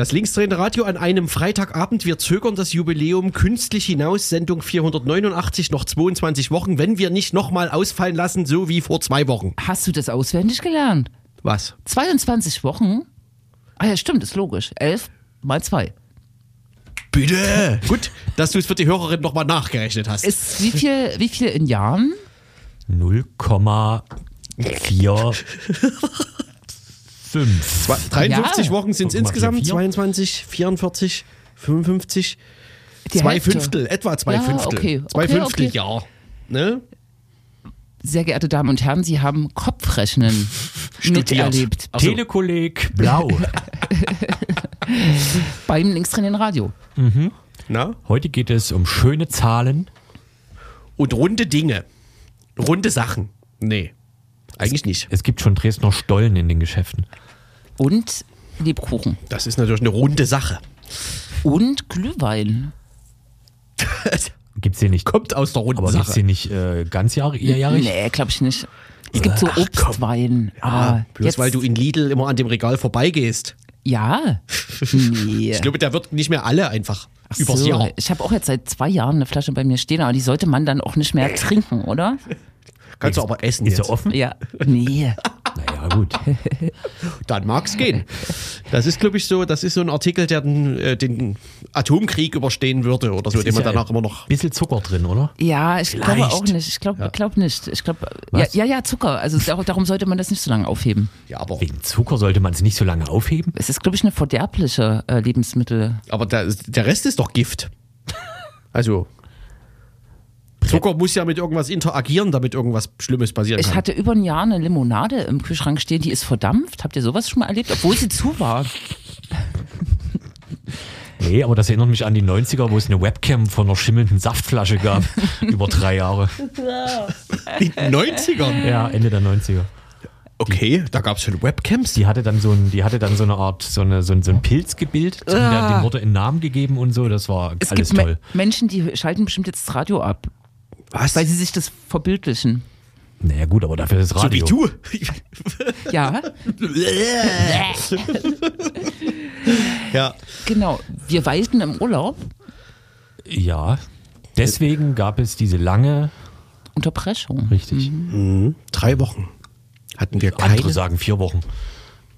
Das linksdrehende Radio an einem Freitagabend. Wir zögern das Jubiläum künstlich hinaus. Sendung 489, noch 22 Wochen, wenn wir nicht nochmal ausfallen lassen, so wie vor zwei Wochen. Hast du das auswendig gelernt? Was? 22 Wochen? Ah ja, stimmt, ist logisch. 11 mal 2. Bitte! Gut, dass du es für die Hörerin nochmal nachgerechnet hast. Ist wie viel, wie viel in Jahren? 0,4 5. Zwei- 53 Ja. Wochen sind es insgesamt. vier, vier. 22, 44, 55. Die zwei Hälfte. Fünftel, etwa zwei Ja, Fünftel. okay, Zwei okay, Fünftel, okay. ja. Ne? Sehr geehrte Damen und Herren, Sie haben Kopfrechnen Studiert. miterlebt Ach so. Telekolleg blau. beim Linkstrainieren Radio. Na? Heute geht es um schöne Zahlen. Und runde Dinge. Runde Sachen. Nee. Eigentlich nicht. Es gibt schon Dresdner Stollen in den Geschäften. Und Lebkuchen. Das ist natürlich eine runde Sache. Und Glühwein. Gibt es hier nicht. Kommt aus der runden Aber gibt es Sache. hier nicht äh, ganzjährig? jährig? Nee, glaube ich nicht. Es gibt so Obstwein. Ah, aber bloß jetzt, weil du in Lidl immer an dem Regal vorbeigehst. Ja. Nee. Ich glaube, der wird nicht mehr alle einfach Ach übers so, Jahr. Ich habe auch jetzt seit zwei Jahren eine Flasche bei mir stehen, aber die sollte man dann auch nicht mehr trinken, oder? Kannst du aber essen Ist jetzt. er offen? Ja. Nee. Naja, gut. Dann mag's gehen. Das ist, glaube ich, so, das ist so ein Artikel, der den, äh, den Atomkrieg überstehen würde oder so, den Ist man ja danach ein immer noch. Bisschen Zucker drin, oder? Ja, ich glaube auch nicht. Ich glaube glaub nicht. Ich glaube, ja, ja, ja, Zucker. Also dar- darum sollte man das nicht so lange aufheben. Ja, aber, Wegen Zucker sollte man es nicht so lange aufheben. Es ist, glaube ich, eine verderbliche äh, Lebensmittel. aber der, der Rest ist doch Gift. Also. Zucker muss ja mit irgendwas interagieren, damit irgendwas Schlimmes passieren Ich kann. hatte über ein Jahr eine Limonade im Kühlschrank stehen, die ist verdampft. Habt ihr sowas schon mal erlebt? Obwohl sie zu war. Nee, aber das erinnert mich an die 90er, wo es eine Webcam von einer schimmelnden Saftflasche gab. über drei Jahre. Die 90er. Ja, Ende der 90er. Okay, da gab es schon Webcams. Die hatte dann so ein, die hatte dann so eine Art, so, eine, so, ein, so ein Pilzgebild, dem, Ah. dem wurde ein Namen gegeben und so. Das war Es alles gibt Me toll. Menschen, die schalten bestimmt jetzt das Radio ab, Was? weil sie sich das verbildlichen. Naja, gut, aber dafür ist das so wie Radio. du. Ja, ja. genau. Wir weilten im Urlaub. Ja. Deswegen gab es diese lange, Unterbrechung. richtig. Drei Wochen hatten wir keine. Andere sagen vier Wochen.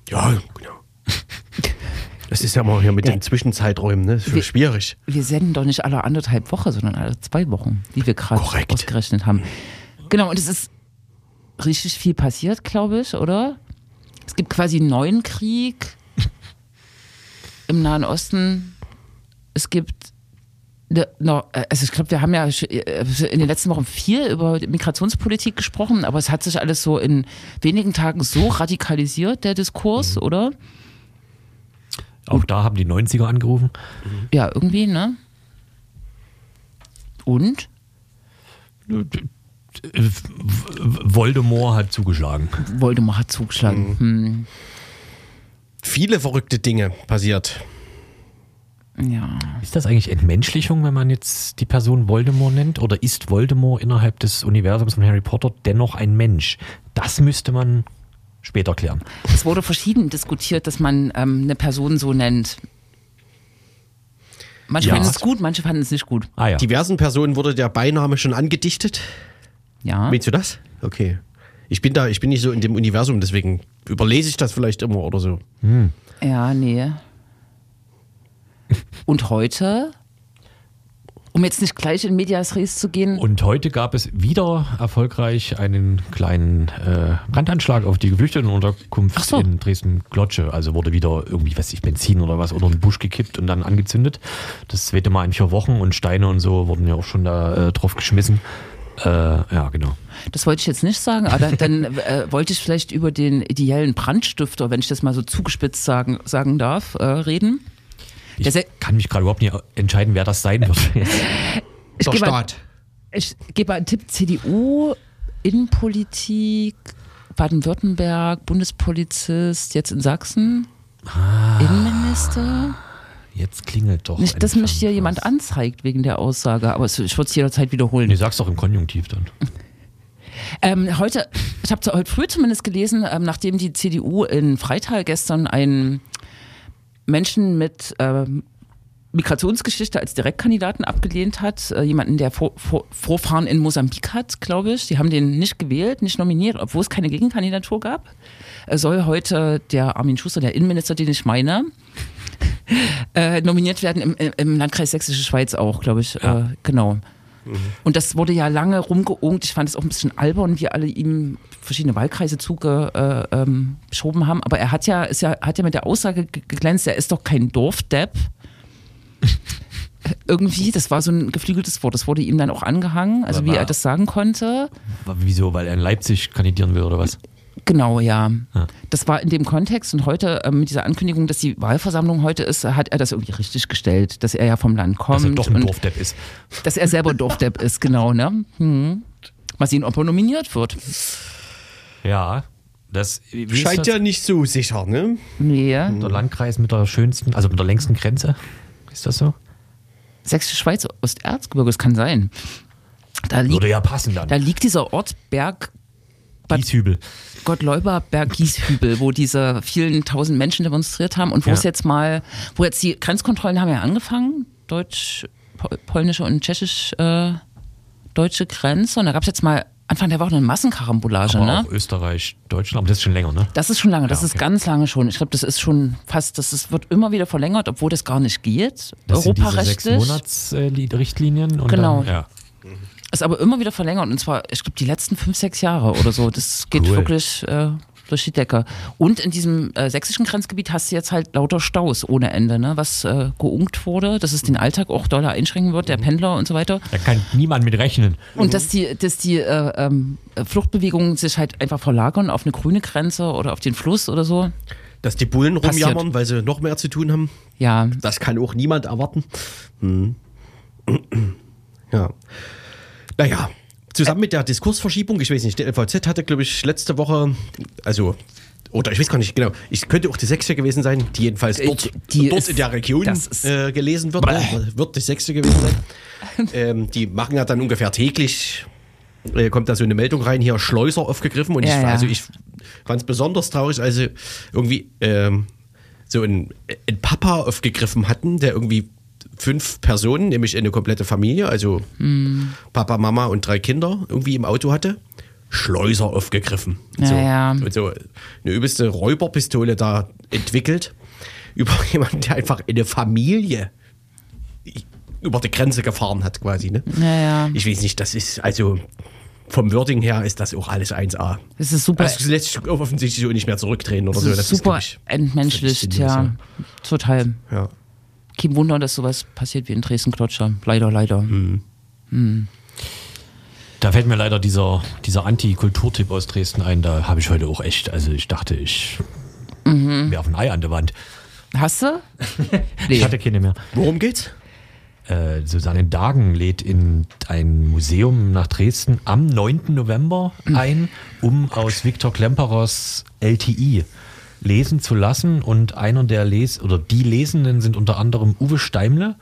Ja, genau. Das ist ja mal hier mit den Zwischenzeiträumen, ne? Das ist Wir- schwierig. Wir senden doch nicht alle anderthalb Wochen, sondern alle zwei Wochen, wie wir gerade ausgerechnet haben. Genau, und es ist richtig viel passiert, glaube ich, oder? Es gibt quasi einen neuen Krieg im Nahen Osten. Es gibt noch, äh, also ich glaube, wir haben ja äh, in den letzten Wochen viel über die Migrationspolitik gesprochen, aber es hat sich alles so in wenigen Tagen so radikalisiert, der Diskurs, oder? Auch da haben die 90er angerufen. Ja, irgendwie, ne? Und? Äh, Voldemort hat zugeschlagen. Voldemort hat zugeschlagen. Hm. Viele verrückte Dinge passiert. Ja. Ist das eigentlich Entmenschlichung, wenn man jetzt die Person Voldemort nennt? Oder ist Voldemort innerhalb des Universums von Harry Potter dennoch ein Mensch? Das müsste man später klären. Es wurde verschieden diskutiert, dass man ähm, eine Person so nennt. Manche Ja. fanden es gut, manche fanden es nicht gut. Ah ja. Diversen Personen wurde der Beiname schon angedichtet. Ja. Meinst du das? Okay. Ich bin da, ich bin nicht so in dem Universum, deswegen überlese ich das vielleicht immer oder so. Ja, nee. Und heute, um jetzt nicht gleich in Medias Res zu gehen, Und heute gab es wieder erfolgreich einen kleinen äh, Brandanschlag auf die Geflüchtetenunterkunft so. in Dresden-Glotsche. Also wurde wieder irgendwie, weiß ich, Benzin oder was unter den Busch gekippt und dann angezündet. Das zweite Mal in vier Wochen und Steine und so wurden ja auch schon da äh, drauf geschmissen. Äh, ja, genau. das wollte ich jetzt nicht sagen, aber dann äh, wollte ich vielleicht über den ideellen Brandstifter, wenn ich das mal so zugespitzt sagen, sagen darf, äh, reden. Ich Se- kann mich gerade überhaupt nicht entscheiden, wer das sein wird. Ich Der Staat. Ich gebe einen Tipp: CDU, Innenpolitik, Baden-Württemberg, Bundespolizist, jetzt in Sachsen, Innenminister. Jetzt klingelt doch. Nicht, dass mich hier entfernt jemand was. anzeigt wegen der Aussage, aber es- ich würde es jederzeit wiederholen. Nee, sag's doch im Konjunktiv dann. Ähm, heute, ich habe heute früh zumindest gelesen, ähm, nachdem die CDU in Freital gestern einen Menschen mit ähm, Migrationsgeschichte als Direktkandidaten abgelehnt hat, äh, jemanden, der vor, vor, Vorfahren in Mosambik hat, glaube ich. Die haben den nicht gewählt, nicht nominiert, obwohl es keine Gegenkandidatur gab. Er soll heute der Armin Schuster, der Innenminister, den ich meine, äh, nominiert werden im, im Landkreis Sächsische Schweiz auch, glaube ich. Äh, genau. Und das wurde ja lange rumgeungt. Ich fand es auch ein bisschen albern, wie alle ihm verschiedene Wahlkreise zugeschoben äh, ähm, haben. Aber er hat ja, ist ja, hat ja mit der Aussage ge- geglänzt, er ist doch kein Dorfdepp. Irgendwie, das war so ein geflügeltes Wort. Das wurde ihm dann auch angehangen, also Aber wie war- er das sagen konnte. Wieso? Weil er in Leipzig kandidieren will oder was? Genau, ja. Ja. Das war in dem Kontext und heute ähm, mit dieser Ankündigung, dass die Wahlversammlung heute ist, hat er das irgendwie richtig gestellt, dass er ja vom Land kommt Dass er doch ein Dorfdepp ist. dass er selber Dorfdepp ist, genau, ne? Hm. Mal sehen, ob er nominiert wird. Ja. Das Scheint das? ja nicht so sicher, ne? Nee. der Landkreis mit der schönsten, also mit der längsten Grenze. Ist das so? Sächsische Schweiz, Osterzgebirge, das kann sein. Da liegt, Würde ja passen dann. da liegt dieser Ort Berg Bad Gieshübel. Gottleuber Berg Gieshübel, wo diese vielen tausend Menschen demonstriert haben und wo Ja. es jetzt mal, wo jetzt die Grenzkontrollen haben ja angefangen, deutsch, pol polnische und tschechisch äh, deutsche Grenze und da gab es jetzt mal Anfang der Woche eine Massenkarambolage, Aber ne? auch Österreich, Deutschland, aber das ist schon länger, ne? Das ist schon lange, das Ja, ist okay. ganz lange schon. Ich glaube, das ist schon fast, das ist, wird immer wieder verlängert, obwohl das gar nicht geht. Das sind diese sechs Europarechtlich. Monats-Richtlinien. und Genau. Dann, ja. Ist aber immer wieder verlängert und zwar, ich glaube, die letzten fünf, sechs Jahre oder so. Das geht Cool. wirklich äh, durch die Decke. Und in diesem äh, sächsischen Grenzgebiet hast du jetzt halt lauter Staus ohne Ende, ne? was äh, geungt wurde, dass es den Alltag auch doller einschränken wird, der Mhm. Pendler und so weiter. Da kann niemand mit rechnen. Und dass die, dass die äh, ähm, Fluchtbewegungen sich halt einfach verlagern auf eine grüne Grenze oder auf den Fluss oder so. Dass die Bullen Passiert. rumjammern, weil sie noch mehr zu tun haben. Ja, Das kann auch niemand erwarten. Hm. Ja. Naja, zusammen mit der Diskursverschiebung, ich weiß nicht, der LVZ hatte, glaube ich, letzte Woche, also, oder ich weiß gar nicht genau, ich könnte auch die Sechste gewesen sein, die jedenfalls dort, die dort ist- in der Region äh, gelesen wird. Ne? Wird die Sechste gewesen sein. ähm, die machen ja dann ungefähr täglich, äh, kommt da so eine Meldung rein, hier Schleuser aufgegriffen. Und Ja, ich, ja. also ich fand es besonders traurig, also irgendwie ähm, so ein, ein Papa aufgegriffen hatten, der irgendwie fünf Personen, nämlich eine komplette Familie, also Hm. Papa, Mama und drei Kinder irgendwie im Auto hatte. Schleuser aufgegriffen. Und Ja, so, ja. Und so eine übelste Räuberpistole da entwickelt. Über jemanden, der einfach eine Familie über die Grenze gefahren hat, quasi. Ne? ja. Ich weiß nicht, das ist, also vom Wording her ist das auch alles 1A. Das ist super. Das lässt sich offensichtlich so nicht mehr zurückdrehen oder Das so. ist Das super glaub ich, entmenschlicht, völlig ja. Total. ja. Kein Wunder, dass sowas passiert wie in Dresden-Klotscher. Leider, leider. Da fällt mir leider dieser, dieser Anti-Kulturtipp aus Dresden ein. Da habe ich heute auch echt, also ich dachte, ich Mhm. werfe ein Ei an der Wand. Hast du? Ich hatte keine mehr. Worum geht's? Äh, Susanne Dagen lädt in ein Museum nach Dresden am 9. November ein, um aus Viktor Klemperers LTI lesen zu lassen. Und einer der Les oder die Lesenden sind unter anderem Uwe Steimle.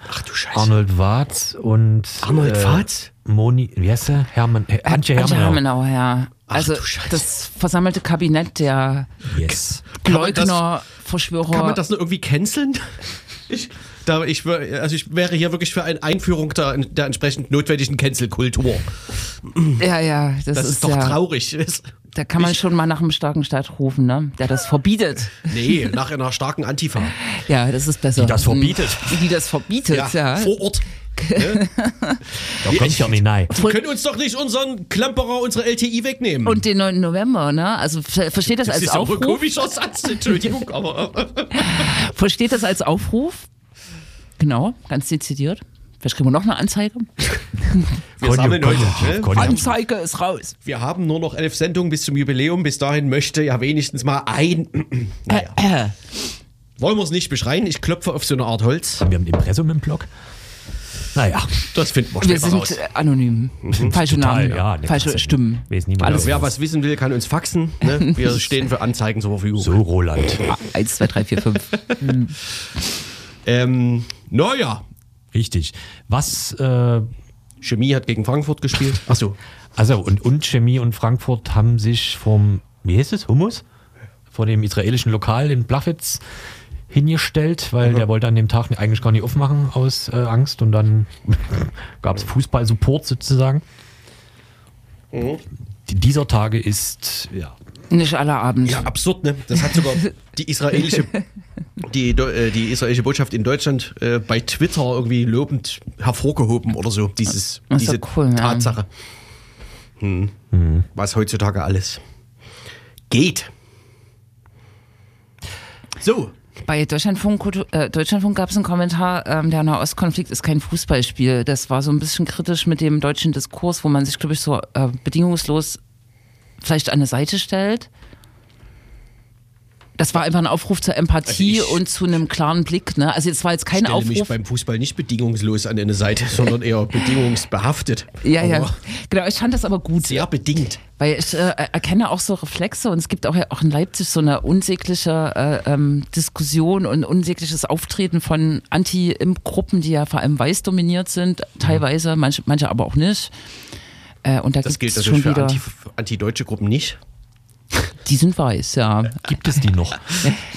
Arnold Watz und Arnold Watz? Moni, wie heißt er? Hermann, äh, Antje Hermann. Hermenau, ja. Also das versammelte Kabinett der Yes. Leugner, Verschwörer. Kann man das nur irgendwie canceln? Ich, da, ich, also ich wäre hier wirklich für eine Einführung der, der entsprechend notwendigen Cancel-Kultur. ja, ja, das, Das, ist, doch ja, traurig. Da kann man schon mal nach einem starken Staat rufen, ne? Der das verbietet. Nee, nach einer starken Antifa. Ja, das ist besser. Die das verbietet. Die das verbietet, ja. Vor Ort. Da kommt ja nicht nein. Die können uns doch nicht unseren Klemperer, unsere LTI wegnehmen. Und den 9. November, ne? Also ver- versteht das, das als ist ja auch ein Aufruf? komischer Satz, Entschuldigung, aber. Versteht das als Aufruf? Genau, ganz dezidiert. Vielleicht kriegen wir noch eine Anzeige. Wir sammeln heute. Ne? Anzeige ist raus. Wir haben nur noch elf Sendungen bis zum Jubiläum. Bis dahin möchte ja wenigstens mal ein. naja. Äh, Wollen wir es nicht beschreien? Ich klopfe auf so eine Art Holz. Wir haben ein Impressum im Blog. Naja, Das finden wir wir später sind raus. äh, anonym. Falsche total, Namen, ja, ne, falsche Stimmen. weiß niemand. Alles Also Wer was wissen will, kann uns faxen. Ne? Wir stehen für Anzeigen zur Verfügung. so Roland. 1, 2, 3, 4, 5. Ähm, naja, Richtig. Was, äh, Chemie hat gegen Frankfurt gespielt. Achso. Also und, und Chemie und Frankfurt haben sich vom, wie heißt es, Hummus? Vor dem israelischen Lokal in Blachwitz hingestellt, weil der wollte an dem Tag eigentlich gar nicht aufmachen aus äh, Angst und dann gab es Fußball-Support sozusagen. Die- Dieser Tage ist, ja, Nicht aller Abend. Ja, absurd, ne? Das hat sogar die israelische, die, äh, die israelische Botschaft in Deutschland äh, bei Twitter irgendwie lobend hervorgehoben oder so, dieses, diese ja cool, ja. Tatsache. Hm. Was heutzutage alles geht. So, Bei Deutschlandfunk, äh, Deutschlandfunk gab es einen Kommentar, ähm, der Nahostkonflikt ist kein Fußballspiel. Das war so ein bisschen kritisch mit dem deutschen Diskurs, wo man sich, glaube ich, so äh, bedingungslos vielleicht an eine Seite stellt. Das war einfach ein Aufruf zur Empathie Also ich- und zu einem klaren Blick. Ne? Also es war jetzt kein ich stelle mich Aufruf. beim Fußball nicht bedingungslos an eine Seite, sondern eher bedingungsbehaftet. Ja, ja. Aber Genau, ich fand das aber gut. Sehr bedingt. Weil ich äh, erkenne auch so Reflexe und es gibt auch, ja auch in Leipzig so eine unsägliche äh, ähm, Diskussion und unsägliches Auftreten von Anti-Imp-Gruppen, die ja vor allem weiß dominiert sind, teilweise, manche, manche aber auch nicht. Äh, und da Das gibt gilt es schon natürlich für wieder. anti, antideutsche Gruppen nicht. die sind weiß, ja. gibt es die noch?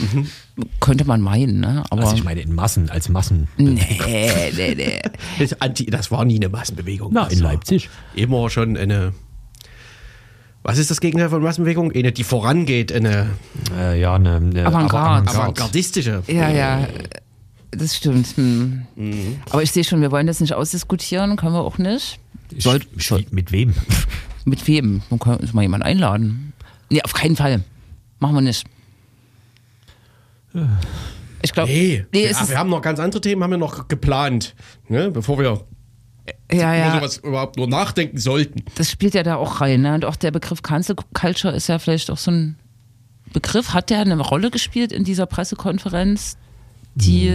Könnte man meinen, ne? Aber. Also ich meine in Massen, als Massen. nee, nee, nee. Das, anti, das war nie eine Massenbewegung. Na, in Leipzig. Immer schon eine. Was ist das Gegenteil von Massenbewegung? Eine, die vorangeht, eine Äh, ja, eine, eine Avantgarde. avantgardistische. Ja, ja. Das stimmt. Hm. Mhm. Aber ich sehe schon, wir wollen das nicht ausdiskutieren, können wir auch nicht. Soll, Sch- Mit wem? Mit wem? Man kann uns mal jemanden einladen. Nee, auf keinen Fall. Machen wir nicht. Ich glaube, Nee, nee, ja, wir haben noch ganz andere Themen, haben wir noch geplant, ne? bevor wir ja, ja, sowas überhaupt nur nachdenken sollten. das spielt ja da auch rein. Ne? Und auch der Begriff Cancel Culture ist ja vielleicht auch so ein Begriff. Hat der eine Rolle gespielt in dieser Pressekonferenz, die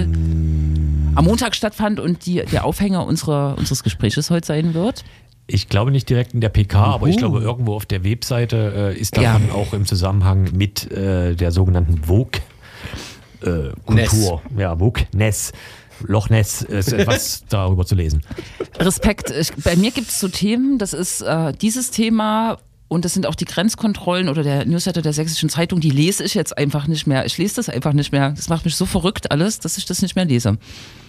am Montag stattfand und die der Aufhänger unserer, unseres Gespräches heute sein wird? Ich glaube nicht direkt in der PK, aber ich Uhu. glaube irgendwo auf der Webseite äh, ist Ja. davon auch im Zusammenhang mit äh, der sogenannten Vogue äh, Kultur, ja Vogue Ness, Loch Ness ist etwas darüber zu lesen. Respekt. Ich, bei mir gibt es so Themen, das ist äh, dieses Thema und das sind auch die Grenzkontrollen oder der Newsletter der Sächsischen Zeitung, die lese ich jetzt einfach nicht mehr. Ich lese das einfach nicht mehr. Das macht mich so verrückt alles, dass ich das nicht mehr lese.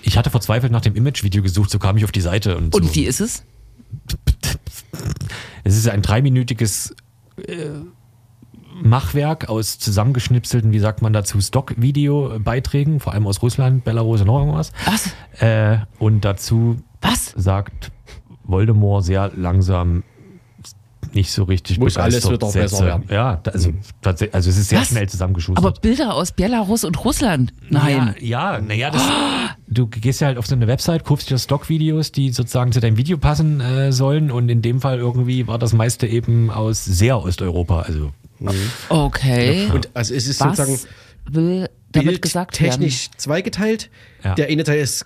Ich hatte verzweifelt nach dem Image-Video gesucht, so kam ich auf die Seite und, Und so. wie ist es? Es ist ein dreiminütiges äh, Machwerk aus zusammengeschnipselten, wie sagt man dazu, Stock-Video-Beiträgen, vor allem aus Russland, Belarus und noch irgendwas. Was? Äh, und dazu Was? sagt Voldemort sehr langsam nicht so richtig Muss alles begeistert wieder besser werden. Ja, also, tatsächlich, also es ist sehr Was? schnell zusammengeschustert. Aber Bilder aus Belarus und Russland? Nein. Ja, ja naja, das, du gehst ja halt auf so eine Website, guckst dir Stockvideos, die sozusagen zu deinem Video passen äh, sollen und in dem Fall irgendwie war das meiste eben aus sehr Osteuropa. Also Okay. Und also es ist sozusagen Was will damit gesagt werden? technisch zweigeteilt. Ja. Der eine Teil ist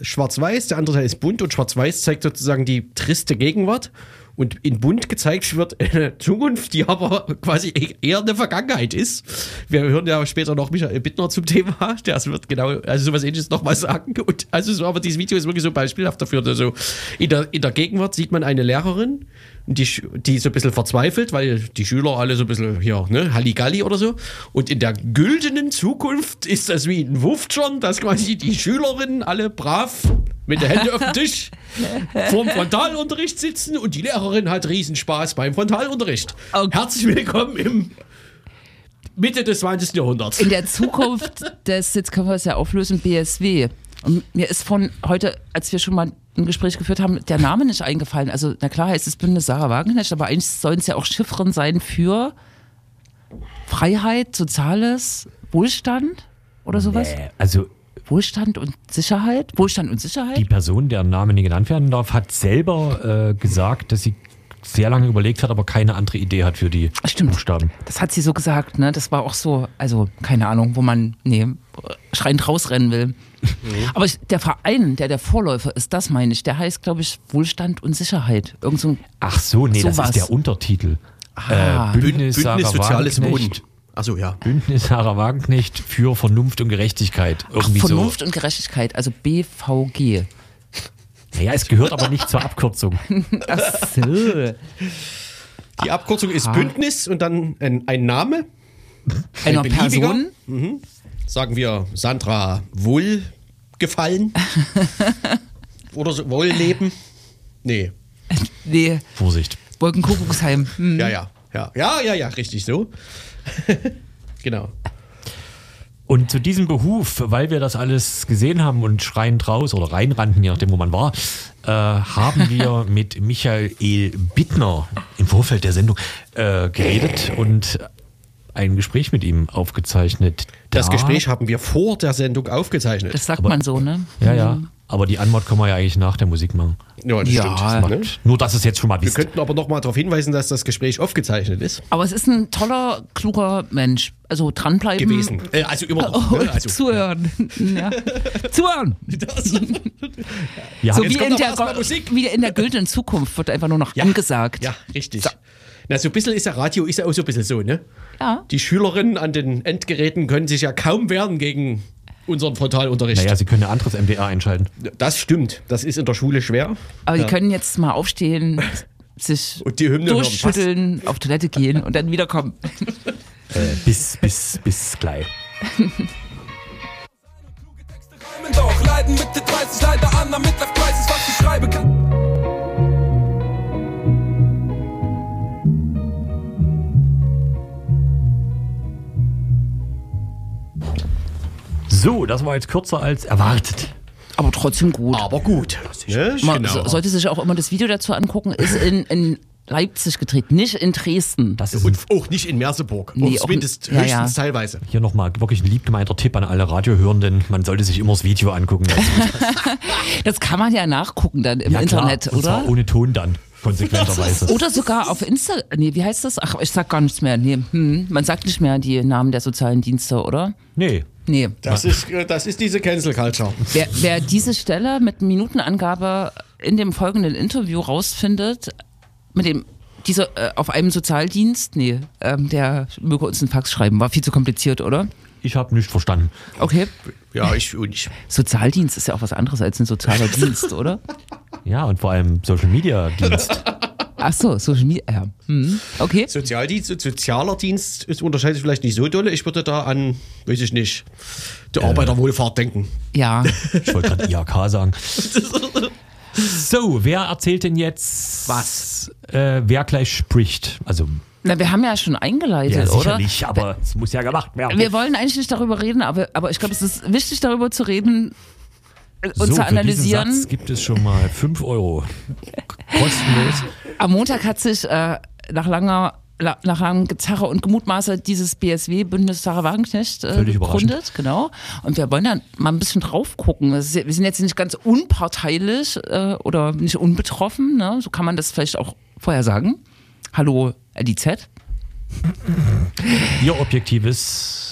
schwarz-weiß, der andere Teil ist bunt und schwarz-weiß zeigt sozusagen die triste Gegenwart und in bunt gezeigt wird eine Zukunft, die aber quasi eher eine Vergangenheit ist. Wir hören ja später noch Michael Bittner zum Thema, der wird genau, also sowas ähnliches nochmal sagen. Und also so, aber dieses Video ist wirklich so beispielhaft dafür. Also in der, in der Gegenwart sieht man eine Lehrerin, die, die so ein bisschen verzweifelt, weil die Schüler alle so ein bisschen hier, ne, Halligalli oder so. Und in der güldenen Zukunft ist das wie ein Wuft schon, dass quasi die Schülerinnen alle brav mit den Händen auf dem Tisch vorm Frontalunterricht sitzen und die Lehrerin hat Riesenspaß beim Frontalunterricht. Okay. Herzlich willkommen im Mitte des 20. Jahrhunderts. in der Zukunft des, jetzt können wir es ja auflösen, BSW. Und mir ist von heute, als wir schon mal ein Gespräch geführt haben, der Name nicht eingefallen. Also, na klar heißt es Bündnis Sarah Wagenknecht, aber eigentlich sollen es ja auch Chiffren sein für Freiheit, Soziales, Wohlstand oder sowas. äh, also Wohlstand und Sicherheit? Wohlstand und Sicherheit? die Person, deren Name nicht genannt werden darf, hat selber äh, gesagt, dass sie sehr lange überlegt hat, aber keine andere Idee hat für die Stimmt. Buchstaben. Das hat sie so gesagt, ne? Das war auch so, also keine Ahnung, wo man, nee, schreiend rausrennen will. Aber ich, der Verein, der der Vorläufer ist, das meine ich, der heißt, glaube ich, Wohlstand und Sicherheit. Irgend so ein, Ach so, nee, das Sowas. ist der Untertitel. Ah. äh, Bündnis, Sarah Bündnis Soziales Wagenknecht. Wohnen. Achso, ja. Bündnis Sarah Wagenknecht für Vernunft und Gerechtigkeit. Ach, Irgendwie Vernunft und Gerechtigkeit, also BVG. Naja, es gehört aber nicht zur Abkürzung. Ach so. Die Abkürzung ist Bündnis und dann ein, ein Name. Einer beliebiger? Person. Sagen wir Sandra Wohlgefallen. Oder so, Wohlleben. Nee. Nee, Vorsicht. Wolkenkuckucksheim. Hm. Ja, ja. Ja, ja, ja, ja richtig so. genau. Und zu diesem Behuf, weil wir das alles gesehen haben und schreiend raus oder reinrannten, je nachdem, wo man war, äh, haben wir mit Michael E. Bittner im Vorfeld der Sendung äh, geredet und ein Gespräch mit ihm aufgezeichnet. Das Da- Gespräch haben wir vor der Sendung aufgezeichnet. Das sagt man so, ne? Ja, ja. Aber die Antwort können wir ja eigentlich nach der Musik machen. ja, das Ja. stimmt. Ne? Nur, dass es jetzt schon mal Wir wisst. könnten aber noch mal darauf hinweisen, dass das Gespräch aufgezeichnet ist. Aber es ist ein toller, kluger Mensch. Also dranbleiben. Gewesen. Äh, also immer noch. Oh, ne? also, zuhören. Ja. Zuhören. Wir So wie in, der, Musik. wie in der güldenen Zukunft wird einfach nur noch Ja. angesagt. Ja, richtig. Na, so ein bisschen ist ja Radio ist ja auch so ein bisschen so, ne? Ja. Die Schülerinnen an den Endgeräten können sich ja kaum wehren gegen unseren Frontalunterricht. Naja, Sie können ein anderes MDR einschalten. Das stimmt. Das ist in der Schule schwer. Aber die können jetzt mal aufstehen, sich Und die Hymne hören. durchschütteln, auf Toilette gehen und dann wiederkommen. Äh, bis, bis, bis gleich. Doch, leiden mit den 30 leider an, damit Life Crisis, was ich schreibe kann. So, das war jetzt kürzer als erwartet. Aber trotzdem gut. Aber gut. Ne? Man Genau. so- sollte sich auch immer das Video dazu angucken. Ist in, in Leipzig gedreht, nicht in Dresden. Das ist Und auch nicht in Merseburg. Nee, Nee, auch zumindest n- ja, höchstens ja. teilweise. hier nochmal wirklich ein liebgemeinter Tipp an alle Radiohörenden. Man sollte sich immer das Video angucken. Das kann man ja nachgucken dann im Ja, klar. Internet, Und zwar oder? ohne Ton dann, konsequenterweise. Oder sogar auf Insta. Nee, wie heißt das? Ach, ich sag gar nichts mehr. Nee, hm, man sagt nicht mehr die Namen der sozialen Dienste, oder? Nee, Nee. Das ist, äh, das ist diese Cancel Culture. Wer, wer diese Stelle mit Minutenangabe in dem folgenden Interview rausfindet, mit dem dieser äh, auf einem Sozialdienst, nee, ähm, der möge uns einen Fax schreiben, war viel zu kompliziert, oder? ich habe nicht verstanden. Okay. Ja, ich und ich. Sozialdienst ist ja auch was anderes als ein sozialer Dienst, oder? Ja, und vor allem Social Media Dienst. Ach so, Social Media. Ja. Hm. Okay. Sozialdienst und sozialer Dienst ist, unterscheidet sich vielleicht nicht so dolle. Ich würde da an, weiß ich nicht, die Arbeiterwohlfahrt denken. Ja. Ich wollte gerade IHK sagen. So, wer erzählt denn jetzt, Was? Äh, wer gleich spricht? Also, Na, wir haben ja schon eingeleitet, ja, oder? sicherlich, aber es muss ja gemacht werden. Wir wollen eigentlich nicht darüber reden, aber, aber ich glaube, es ist wichtig, darüber zu reden äh, und so, zu Für analysieren. diesen Satz gibt es schon mal 5 Euro. Kostenlos. Am Montag hat sich äh, nach langer la- nach langem Gezerre und Gemutmaße dieses BSW, Bündnis Sarah Wagenknecht, äh, gegründet. Genau. Und wir wollen da mal ein bisschen drauf gucken. Ist, wir sind jetzt nicht ganz unparteilich äh, oder nicht unbetroffen. Ne? So kann man das vielleicht auch vorher sagen. Hallo, LIZ. Ihr objektives.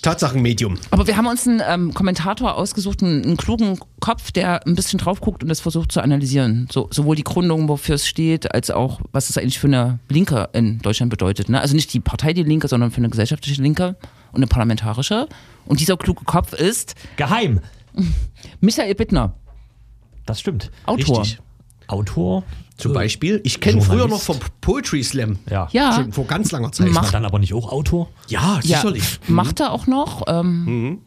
Tatsachenmedium. Aber wir haben uns einen ähm, Kommentator ausgesucht, einen, einen klugen Kopf, der ein bisschen drauf guckt und das versucht zu analysieren. So, sowohl die Gründung, wofür es steht, als auch, was es eigentlich für eine Linke in Deutschland bedeutet. Ne? Also nicht die Partei Die Linke, sondern für eine gesellschaftliche Linke und eine parlamentarische. Und dieser kluge Kopf ist Geheim. Michael Bittner, Das stimmt. Autor. Richtig. Autor. Zum Beispiel, ich kenne früher noch vom Poetry Slam. Ja. Ja, Schon vor ganz langer Zeit. Ist Mach- man dann aber nicht auch Autor? Ja, ja sicherlich. macht er auch noch, ähm,